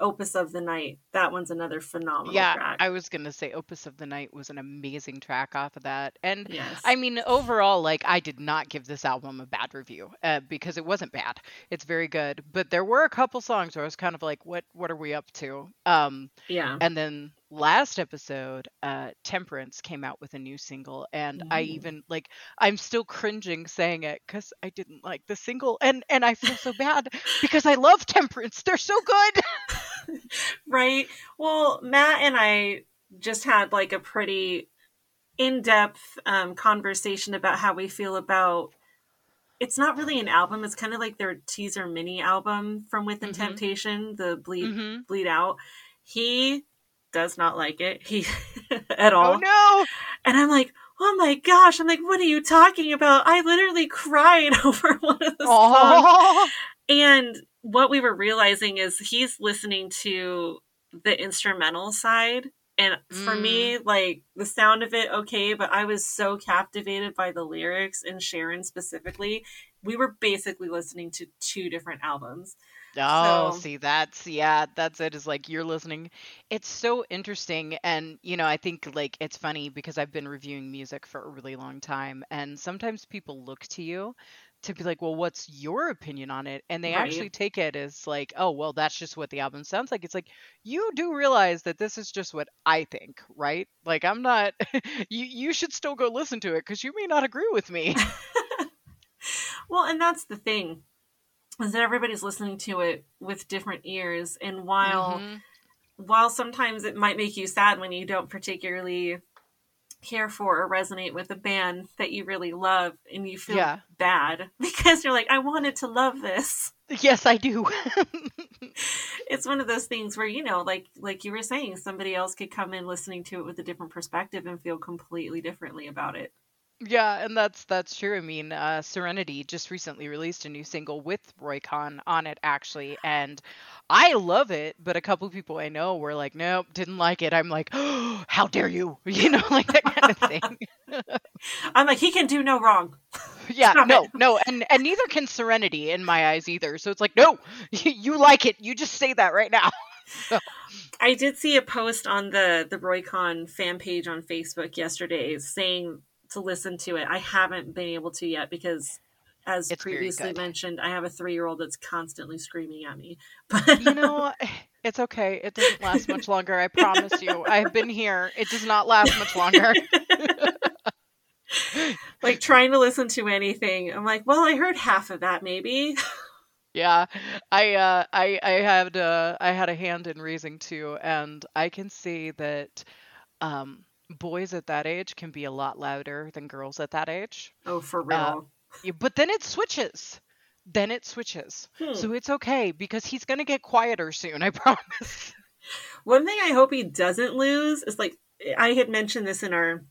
Opus of the Night. That one's another phenomenal yeah, track. I was going to say Opus of the Night was an amazing track off of that. And yes. I mean, overall, like, I did not give this album a bad review uh, because it wasn't bad. It's very good. But there were a couple songs where I was kind of like, what, what are we up to? Um, yeah. And then last episode, uh, Temperance came out with a new single. And mm. I even, like, I'm still cringing saying it because I didn't like the single. And, and I feel so bad because I love Temperance. They're so good. right? Well, Matt and I just had like a pretty in-depth um, conversation about how we feel about it's not really an album it's kind of like their teaser mini album from within mm-hmm. temptation the bleed mm-hmm. bleed out he does not like it he at all. Oh no! And i'm like oh my gosh i'm like what are you talking about? I literally cried over one of the Aww. songs. And what we were realizing is he's listening to the instrumental side. And for mm. me like the sound of it okay but i was so captivated by the lyrics and sharon specifically. We were basically listening to two different albums Oh, so, see, that's yeah, that's it. Is like you're listening. It's so interesting, and you know, I think like it's funny because I've been reviewing music for a really long time, and sometimes people look to you to be like, well, what's your opinion on it? And they right. actually take it as like, oh, well, that's just what the album sounds like. It's like you do realize that this is just what I think, right? Like I'm not. you you should still go listen to it because you may not agree with me. well, and that's the thing is that everybody's listening to it with different ears, and while mm-hmm. while sometimes it might make you sad when you don't particularly care for or resonate with a band that you really love and you feel yeah. bad because you're like I wanted to love this. Yes, I do. it's one of those things where you know like like you were saying somebody else could come in listening to it with a different perspective and feel completely differently about it. Yeah, and that's that's true. I mean, uh, Serenity just recently released a new single with Roy Khan on it, actually, and I love it. But a couple people I know were like, "Nope, didn't like it." I'm like, oh, "How dare you?" You know, like that kind of thing. I'm like, he can do no wrong. yeah, Stop no, it. no, and and neither can Serenity in my eyes either. So it's like, no, you like it. You just say that right now. I did see a post on the the Roy Khan fan page on Facebook yesterday saying to listen to it. I haven't been able to yet because as it's previously mentioned, I have a three year old that's constantly screaming at me. But you know, it's okay. It doesn't last much longer. I promise you. I've been here. It does not last much longer. like trying to listen to anything, I'm like, well, I heard half of that, maybe. Yeah, I uh, I I had uh, I had a hand in raising two, and I can see that um, boys at that age can be a lot louder than girls at that age. Oh, for uh, real. Uh, but then it switches. Then it switches. Hmm. So it's okay because he's going to get quieter soon, I promise. One thing I hope he doesn't lose is like I had mentioned this in our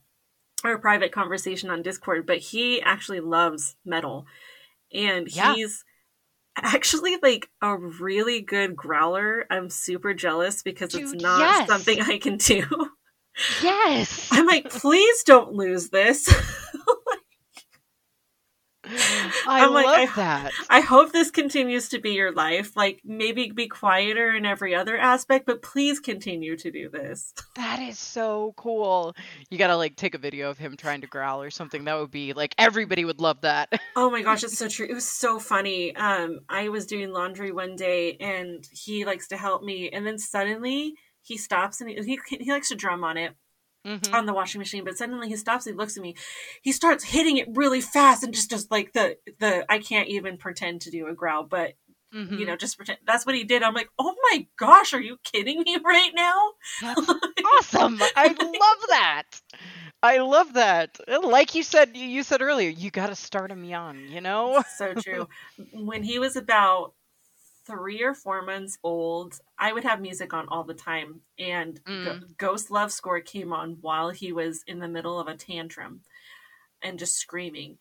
our private conversation on Discord, but he actually loves metal. And yeah. he's actually like a really good growler. I'm super jealous because Dude, it's not yes. something I can do. Yes. I'm like, please don't lose this. I am like, love I, that. I hope this continues to be your life. Like, maybe be quieter in every other aspect, but please continue to do this. That is so cool. You gotta like take a video of him trying to growl or something. That would be like everybody would love that. oh my gosh, it's so true. It was so funny. Um, I was doing laundry one day and he likes to help me, and then suddenly he stops and he, he, he likes to drum on it mm-hmm. on the washing machine. But suddenly he stops, he looks at me, he starts hitting it really fast and just just like the the I can't even pretend to do a growl, but Mm-hmm. you know, just pretend. That's what he did. I'm like, oh my gosh, are you kidding me right now? Awesome. I love that. I love that. Like you said, you said earlier, you got to start him young. You know, so true. When he was about three or four months old, I would have music on all the time, and mm. Ghost Love Score came on while he was in the middle of a tantrum and just screaming.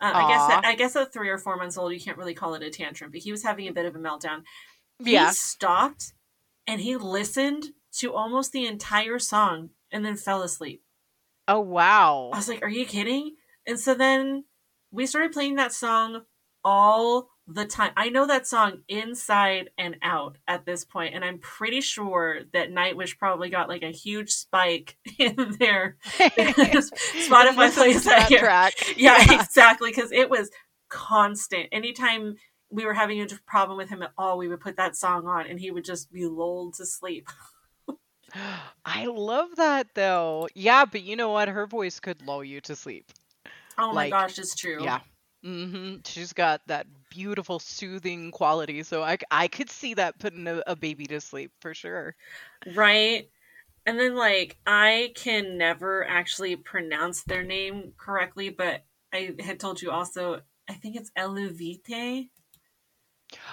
Uh, I guess that, I guess at three or four months old, you can't really call it a tantrum, but he was having a bit of a meltdown. He yeah. stopped and he listened to almost the entire song and then fell asleep. Oh wow! I was like, "Are you kidding?" And so then we started playing that song all the time. I know that song inside and out at this point, and I'm pretty sure that Nightwish probably got like a huge spike in their Spotify plays that, that track. Yeah, yeah. exactly, because it was constant. Anytime we were having a problem with him at all, we would put that song on, and he would just be lulled to sleep. I love that though. Yeah, but you know what? Her voice could lull you to sleep. Oh my gosh, it's true. Yeah. Hmm She's got that beautiful, soothing quality. So I, I could see that putting a, a baby to sleep for sure. Right. And then, like, I can never actually pronounce their name correctly, but I had told you also, I think it's Eluveitie.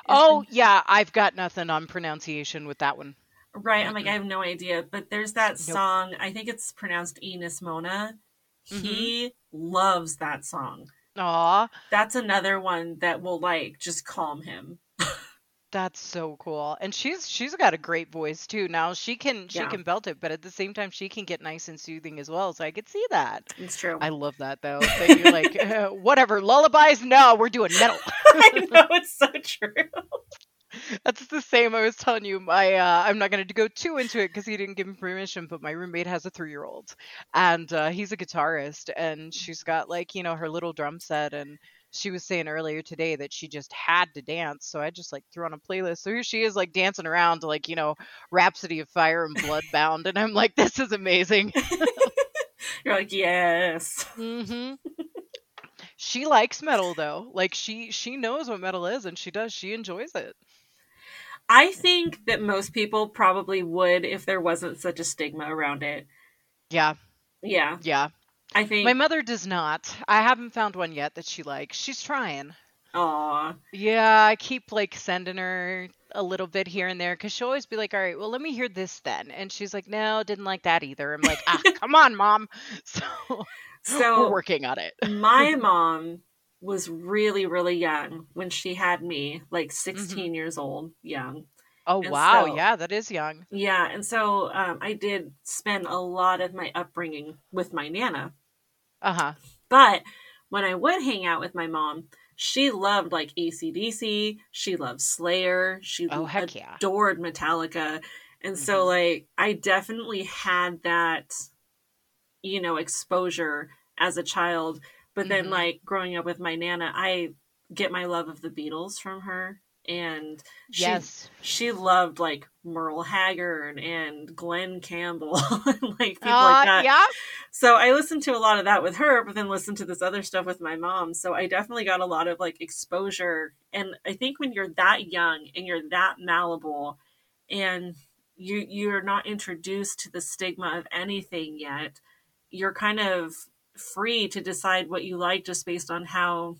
Oh, yeah. I've got nothing on pronunciation with that one. Right. I'm like, I have no idea. But there's that nope. song, I think it's pronounced Inis Mona. Mm-hmm. He loves that song. Aw. That's another one that will like just calm him. That's so cool. And she's she's got a great voice too. Now she can she yeah. can belt it, but at the same time she can get nice and soothing as well. So I could see that. It's true. I love that though. That you're like uh, whatever lullabies. No, we're doing metal. I know it's so true. That's the same. I was telling you. My uh, I'm not going to go too into it because he didn't give me permission. But my roommate has a three year old, and uh, he's a guitarist, and she's got like you know her little drum set, and she was saying earlier today that she just had to dance. So I just like threw on a playlist. So here she is like dancing around to like you know Rhapsody of Fire and Bloodbound, and I'm like, this is amazing. You're like, yes. Mm-hmm she likes metal though like she she knows what metal is and she does she enjoys it I think that most people probably would if there wasn't such a stigma around it. Yeah. Yeah. Yeah. I think my mother does not. I haven't found one yet that she likes. She's trying. Aw. Yeah, I keep like sending her a little bit here and there because she'll always be like, "All right, well, let me hear this then," and she's like, "No, didn't like that either." I'm like, "Ah, come on, mom." So, so we're working on it. my mom was really really young when she had me like 16 mm-hmm. years old young. Oh and wow. so, yeah that is young. Yeah and so um, i did spend a lot of my upbringing with my nana. Uh-huh. But when i would hang out with my mom she loved like acdc she loved slayer she oh, heck adored yeah. metallica. And mm-hmm. so like i definitely had that you know exposure as a child but then, mm-hmm. like growing up with my nana, I get my love of the Beatles from her, and she, yes, she loved like Merle Haggard and Glen Campbell, and like people uh, like that. Yeah. So I listened to a lot of that with her, but then listened to this other stuff with my mom. So I definitely got a lot of like exposure, and I think when you're that young and you're that malleable, and you you're not introduced to the stigma of anything yet, you're kind of free to decide what you like just based on how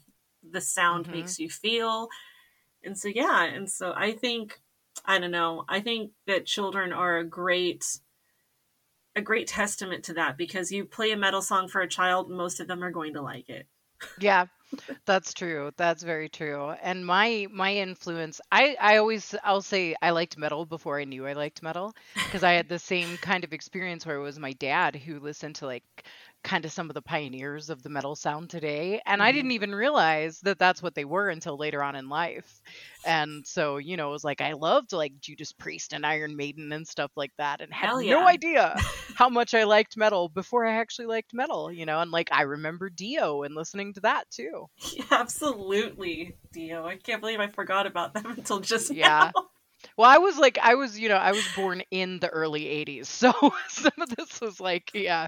the sound mm-hmm. makes you feel. And so, yeah. And so I think, I don't know, I think that children are a great, a great testament to that because you play a metal song for a child, most of them are going to like it. Yeah. That's true. That's very true. And my my influence, I I always I'll say I liked metal before I knew I liked metal because I had the same kind of experience where it was my dad who listened to like kind of some of the pioneers of the metal sound today and mm-hmm. i didn't even realize that that's what they were until later on in life and so you know it was like i loved like judas priest and iron maiden and stuff like that and had yeah. no idea how much i liked metal before i actually liked metal you know and like i remember dio and listening to that too yeah, absolutely dio i can't believe i forgot about them until just yeah now. Well, I was like, I was, you know, I was born in the early 80s. So some of this was like, yeah.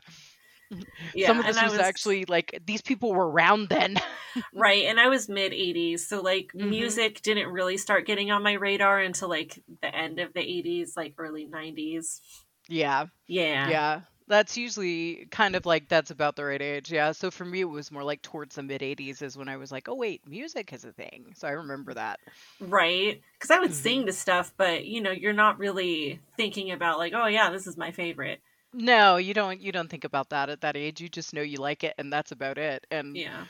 Yeah, some of this was, was- actually like, these people were around then. right, and I was mid 80s, so like Mhm. music didn't really start getting on my radar until like the end of the 80s, like early 90s. yeah. Yeah. Yeah. That's usually kind of like that's about the right age. Yeah. So for me, it was more like towards the mid 80s is when I was like, oh, wait, music is a thing. So I remember that. Right. Because I would Mhm. sing to stuff, but you know, you're not really thinking about like, oh yeah, this is my favorite. No, you don't you don't think about that at that age. You just know you like it and that's about it. And Yeah.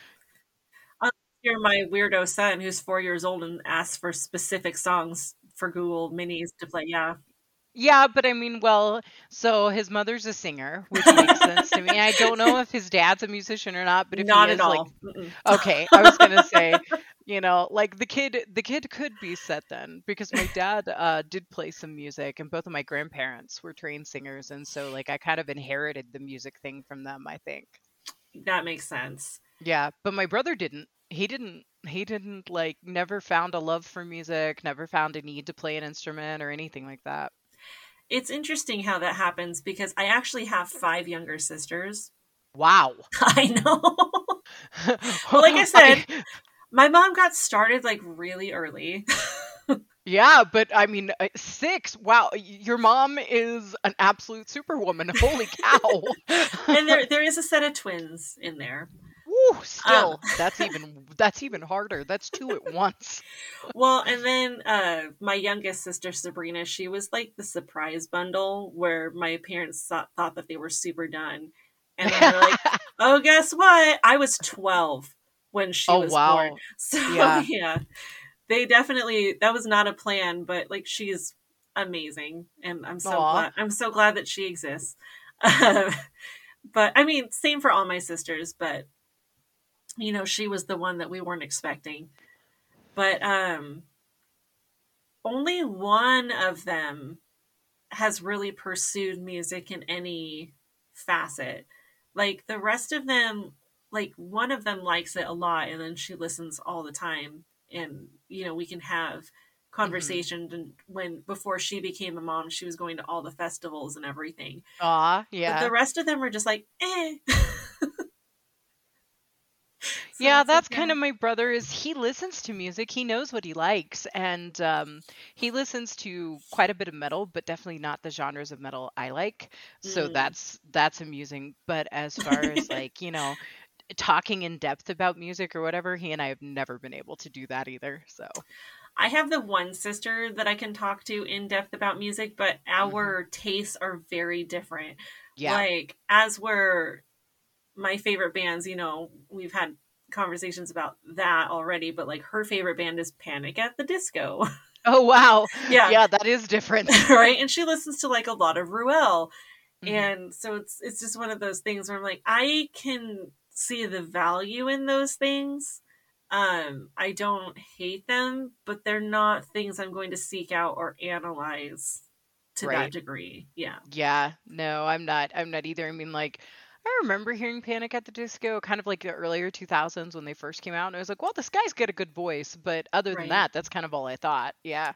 You're my weirdo son who's four years old and asks for specific songs for Google Minis to play. Yeah. Yeah, but I mean, well, so his mother's a singer, which makes sense to me. I don't know if his dad's a musician or not, but if not he at is, like, all. Mm-mm. okay, I was gonna say, you know, like the kid, the kid could be set then because my dad uh, did play some music, and both of my grandparents were trained singers, and so like I kind of inherited the music thing from them. I think. That makes sense. Yeah, but my brother didn't. He didn't. He didn't like never found a love for music, never found a need to play an instrument or anything like that. It's interesting how that happens because I actually have five younger sisters. Wow. I know. Well, like I said- My mom got started like really early. Yeah, but I mean, uh, six. Wow, your mom is an absolute superwoman. Holy cow! and there there is a set of twins in there. Still, that's even that's even harder. That's two at once. Well, and then uh my youngest sister Sabrina, she was like the surprise bundle where my parents thought, thought that they were super done. And then they're like, "Oh, guess what? I was 12 when she oh was wow, born." So, Yeah. yeah. They definitely that was not a plan, but like she's amazing and I'm so glad I'm so glad that she exists. But I mean, same for all my sisters, but you know, she was the one that we weren't expecting. But um only one of them has really pursued music in any facet. Like the rest of them, like one of them likes it a lot and then she listens all the time and you know, we can have conversations and when before she became a mom, she was going to all the festivals and everything. But yeah, the rest of them are just like, eh. So yeah. That's kind of my brother. Is he listens to music? He knows what he likes, and um, he listens to quite a bit of metal, but definitely not the genres of metal I like. So Mm. that's that's amusing. But as far as like you know. Talking in depth about music or whatever, he and I have never been able to do that either. So, I have the one sister that I can talk to in depth about music, but our tastes are very different. yeah. Like, as we're my favorite bands, you know, we've had conversations about that already, but like her favorite band is Panic at the Disco. Oh wow. yeah. Yeah, that is different. right? And she listens to like a lot of Ruel. Mhm. And so it's it's just one of those things where I'm like, I can see the value in those things. Um, I don't hate them, but they're not things I'm going to seek out or analyze to that degree. Yeah. Yeah, no, I'm not. I'm not either. I mean, like, I remember hearing Panic at the Disco kind of like the earlier 2000s when they first came out, and I was like, well, this guy's got a good voice, but other than Right. that, that's kind of all I thought. Yeah.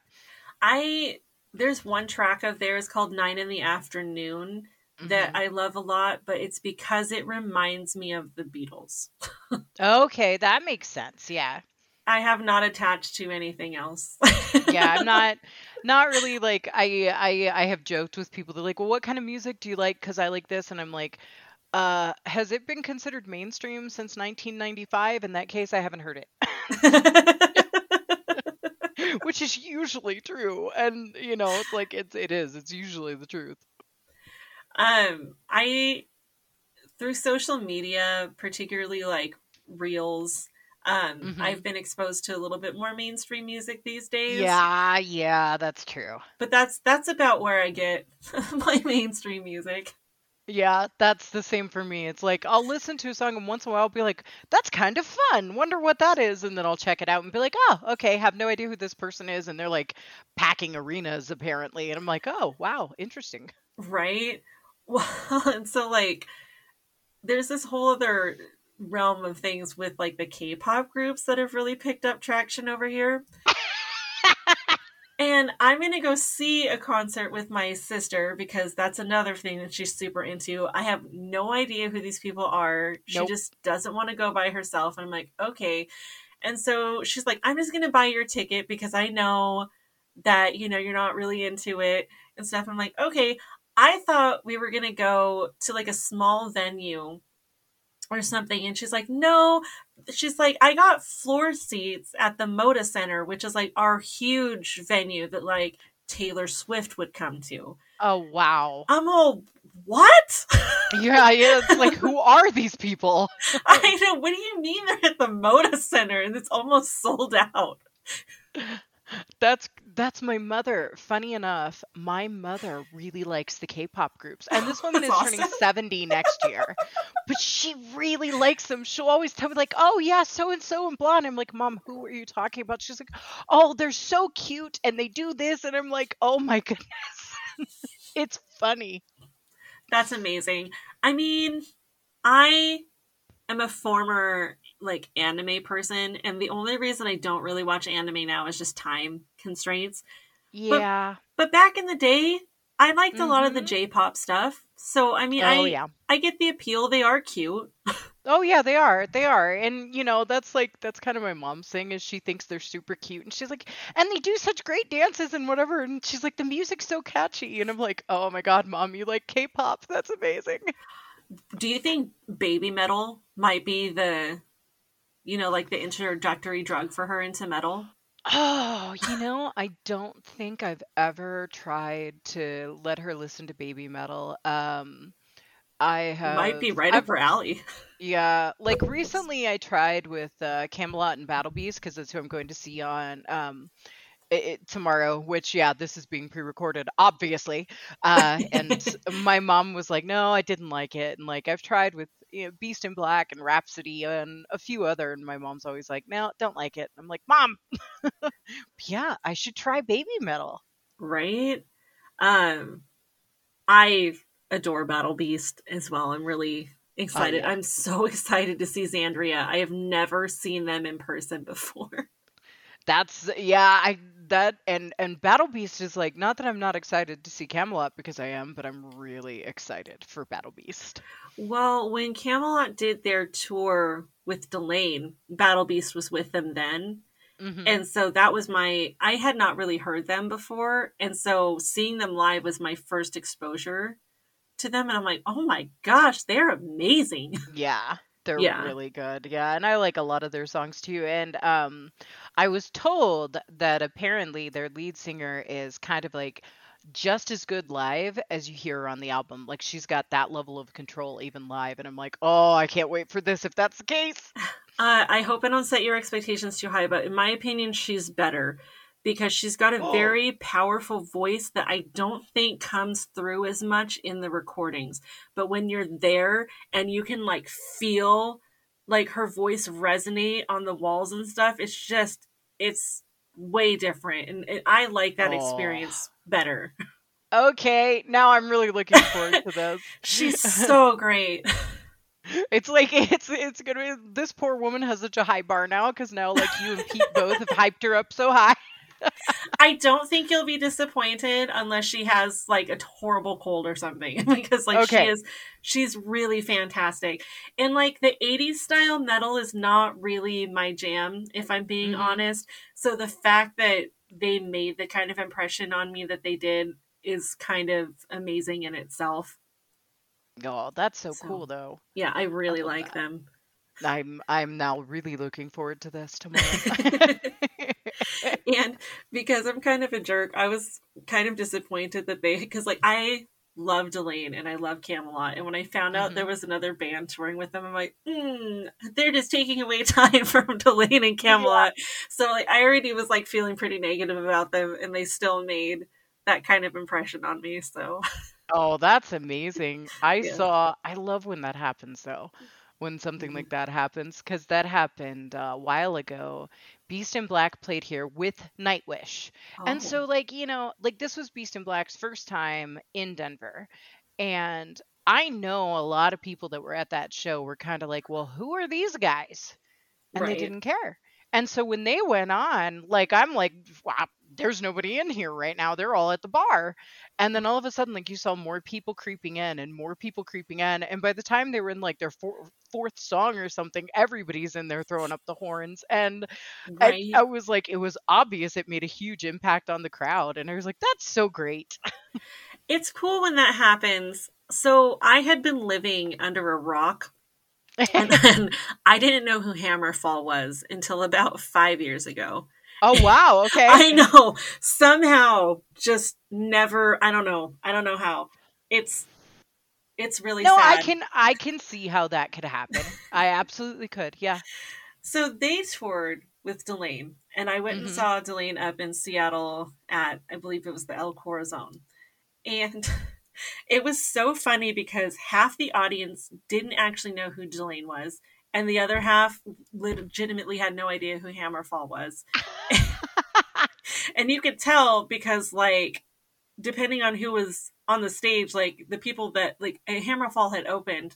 I there's one track of theirs called Nine in the Afternoon that Mhm. I love a lot, but it's because it reminds me of the Beatles. Okay, that makes sense. Yeah. I have not attached to anything else. Yeah, I'm not not really like I I I have joked with people they're like, "Well, what kind of music do you like cuz I like this?" and I'm like, uh, has it been considered mainstream since 1995? In that case, I haven't heard it. which is usually true and you know it's like it's it is it's usually the truth um, I through social media, particularly like reels, um, Mhm. I've been exposed to a little bit more mainstream music these days. yeah yeah that's true But that's that's about where I get my mainstream music. Yeah that's the same for me. It's like i'll listen to a song and once in a while i'll be like that's kind of fun. Wonder what that is. And then i'll check it out and be like oh okay. Have no idea who this person is. And they're like packing arenas apparently. And i'm like oh wow. Interesting. Right? Well, and so like there's this whole other realm of things with like the K-pop groups that have really picked up traction over here. And I'm going to go see a concert with my sister because that's another thing that she's super into. I have no idea who these people are. She just doesn't want to go by herself. And I'm like, okay. And so she's like, I'm just going to buy your ticket because I know that, you know, you're not really into it and stuff. I'm like, okay. I thought we were going to go to like a small venue or something. And she's like, no. She's like, I got floor seats at the Moda Center, which is like our huge venue that like Taylor Swift would come to. Oh wow. I'm all, what? Yeah, yeah. It's like who are these people? I know. What do you mean they're at the Moda Center and it's almost sold out? That's that's my mother. Funny enough, my mother really likes the K-pop groups. And this woman is That's turning 70 next year. But she really likes them. She'll always tell me like, "Oh, yeah, so and so and blonde." I'm like, "Mom, who are you talking about?" She's like, "Oh, they're so cute and they do this." And I'm like, "Oh my goodness." it's funny. That's amazing. I mean, I am a former like anime person, and the only reason I don't really watch anime now is just time constraints. Yeah. But back in the day, I liked a lot of the Mhm. J-pop stuff. So I mean, Oh I yeah. I get the appeal. They are cute. Oh yeah, they are. They are. And you know, that's like that's kind of my mom's thing is she thinks they're super cute and she's like and they do such great dances and whatever and she's like the music's so catchy and I'm like, "Oh my god, mom, you like K-pop. That's amazing." Do you think baby metal might be the, you know, like the introductory drug for her into metal? Oh, you know, I don't think I've ever tried to let her listen to baby metal. Um I have might be right I've up her alley. Yeah, like recently I tried with uh, Kamelot and Battle Beast because that's who I'm going to see on um it, it- tomorrow. Which yeah, this is being pre-recorded, obviously. Uh, and my mom was like, "No, I didn't like it." And like I've tried with you know, Beast in Black and Rhapsody and a few other, and my mom's always like, "No, don't like it." I'm like, "Mom, yeah, I should try Baby Metal." right? Um, I adore Battle Beast as well. I'm really excited. yeah. I'm so excited to see Xandria. I have never seen them in person before. That's yeah, I that and and Battle Beast is like not that I'm not excited to see Kamelot because I am, but I'm really excited for Battle Beast. Well, when Kamelot did their tour with Delain, Battle Beast was with them then. Mhm. And so that was my I had not really heard them before, and so seeing them live was my first exposure to them and I'm like, "Oh my gosh, they're amazing." yeah, they're Yeah. really good. Yeah, and I like a lot of their songs too. And um, I was told that apparently their lead singer is kind of like just as good live as you hear her on the album. Like she's got that level of control even live, and I'm like, oh, I can't wait for this if that's the case. Uh, I hope I don't set your expectations too high, but in my opinion, she's better because she's got a Oh. very powerful voice that I don't think comes through as much in the recordings. But when you're there and you can like feel like her voice resonate on the walls and stuff, it's just it's way different, and it, I like that experience better. Okay, now I'm really looking forward to this. She's so great. It's like it's it's gonna be this poor woman has such a high bar now because now like you and Pete both have hyped her up so high. I don't think you'll be disappointed unless she has like a horrible cold or something because like Okay. she is she's really fantastic. And like the 80s style metal is not really my jam if I'm being Mhm. honest. So the fact that they made the kind of impression on me that they did is kind of amazing in itself. Oh, that's so, So- cool though. Yeah, I really love like that. them. I'm I'm now really looking forward to this tomorrow. and because I'm kind of a jerk, I was kind of disappointed that they because like I love Delain and I love Kamelot, and when I found out Mhm. there was another band touring with them, I'm like, mm, they're just taking away time from Delain and Kamelot. So like I already was like feeling pretty negative about them, and they still made that kind of impression on me. So oh, that's amazing. I Yeah. saw I love when that happens though. When something Mhm. like that happens cuz that happened uh, a while ago. Beast in Black played here with Nightwish. And Oh. so, like, you know, like this was Beast in Black's first time in Denver. And I know a lot of people that were at that show were kind of like, well, who are these guys? And Right. they didn't care. And so when they went on, like, I'm like, wow, there's nobody in here right now. They're all at the bar. And then all of a sudden, like you saw more people creeping in and more people creeping in. And by the time they were in like their four, fourth song or something, everybody's in there throwing up the horns. And right. I, I was like, it was obvious it made a huge impact on the crowd. And I was like, that's so great. it's cool when that happens. So I had been living under a rock and then I didn't know who Hammerfall was until about five years ago. Oh wow, okay. I know. Somehow just never I don't know. I don't know how. It's it's really No, sad. I can I can see how that could happen. I absolutely could. Yeah. So they toured with Delain and I went mm-hmm. and saw Delain up in Seattle at I believe it was the El Corazon. And it was so funny because half the audience didn't actually know who Delain was and the other half legitimately had no idea who Hammerfall was. and you could tell because like depending on who was on the stage, like the people that like a Hammerfall had opened.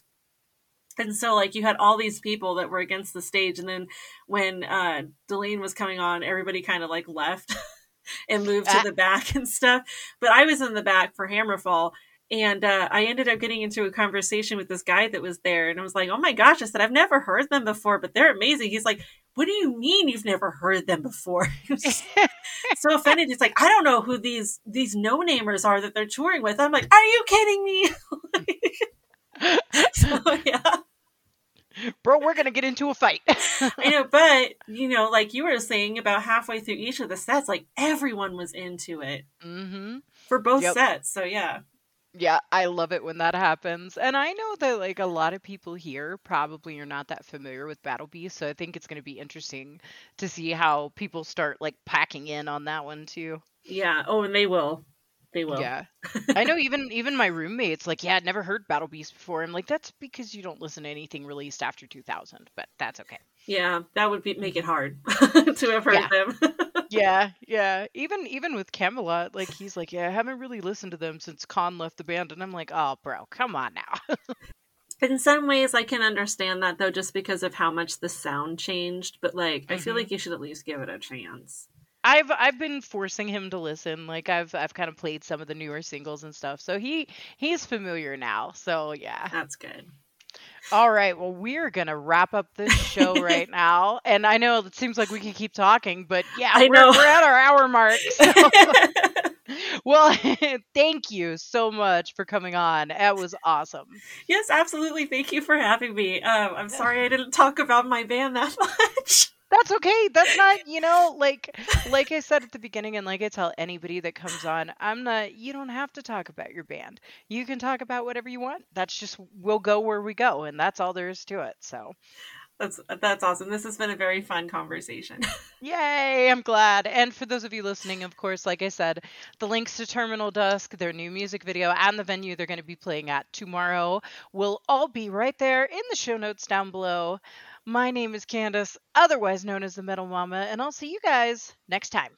And so like you had all these people that were against the stage and then when uh Delain was coming on, everybody kind of like left and moved to ah. the back and stuff. But I was in the back for Hammerfall and uh, I ended up getting into a conversation with this guy that was there, and I was like, "Oh my gosh!" I said, "I've never heard them before, but they're amazing." He's like, "What do you mean you've never heard them before?" so offended. He's like, "I don't know who these these no namers are that they're touring with." I'm like, "Are you kidding me?" so yeah. Bro, we're gonna get into a fight. I know, but you know, like you were saying, about halfway through each of the sets, like everyone was into it mm-hmm. for both yep. sets. So yeah. Yeah, I love it when that happens. And I know that like a lot of people here probably are not that familiar with Battle Beast, so I think it's going to be interesting to see how people start like packing in on that one too. Yeah, oh, and they will. They will. Yeah. I know even even my roommates like, yeah, I'd never heard Battle Beast before. I'm like, that's because you don't listen to anything released after 2000, but that's okay. Yeah, that would be make it hard to have heard yeah. them. yeah, yeah. Even even with Kamelot, like he's like, yeah, I haven't really listened to them since Khan left the band, and I'm like, oh, bro, come on now. In some ways, I can understand that though, just because of how much the sound changed. But like, mm-hmm. I feel mm-hmm. like you should at least give it a chance. I've I've been forcing him to listen. Like I've I've kind of played some of the newer singles and stuff, so he he's familiar now. So yeah, that's good. All right. Well, we're going to wrap up this show right now. And I know it seems like we can keep talking, but yeah, we're, we're at our hour mark. So. well, thank you so much for coming on. That was awesome. Yes, absolutely. Thank you for having me. Um, I'm sorry I didn't talk about my band that much that's okay. That's not, you know, like like I said at the beginning and like I tell anybody that comes on, I'm not you don't have to talk about your band. You can talk about whatever you want. That's just we'll go where we go and that's all there is to it. So that's that's awesome. This has been a very fun conversation. Yay, I'm glad. And for those of you listening, of course, like I said, the links to Terminal Dusk, their new music video, and the venue they're going to be playing at tomorrow will all be right there in the show notes down below. My name is Candace, otherwise known as the Metal Mama, and I'll see you guys next time.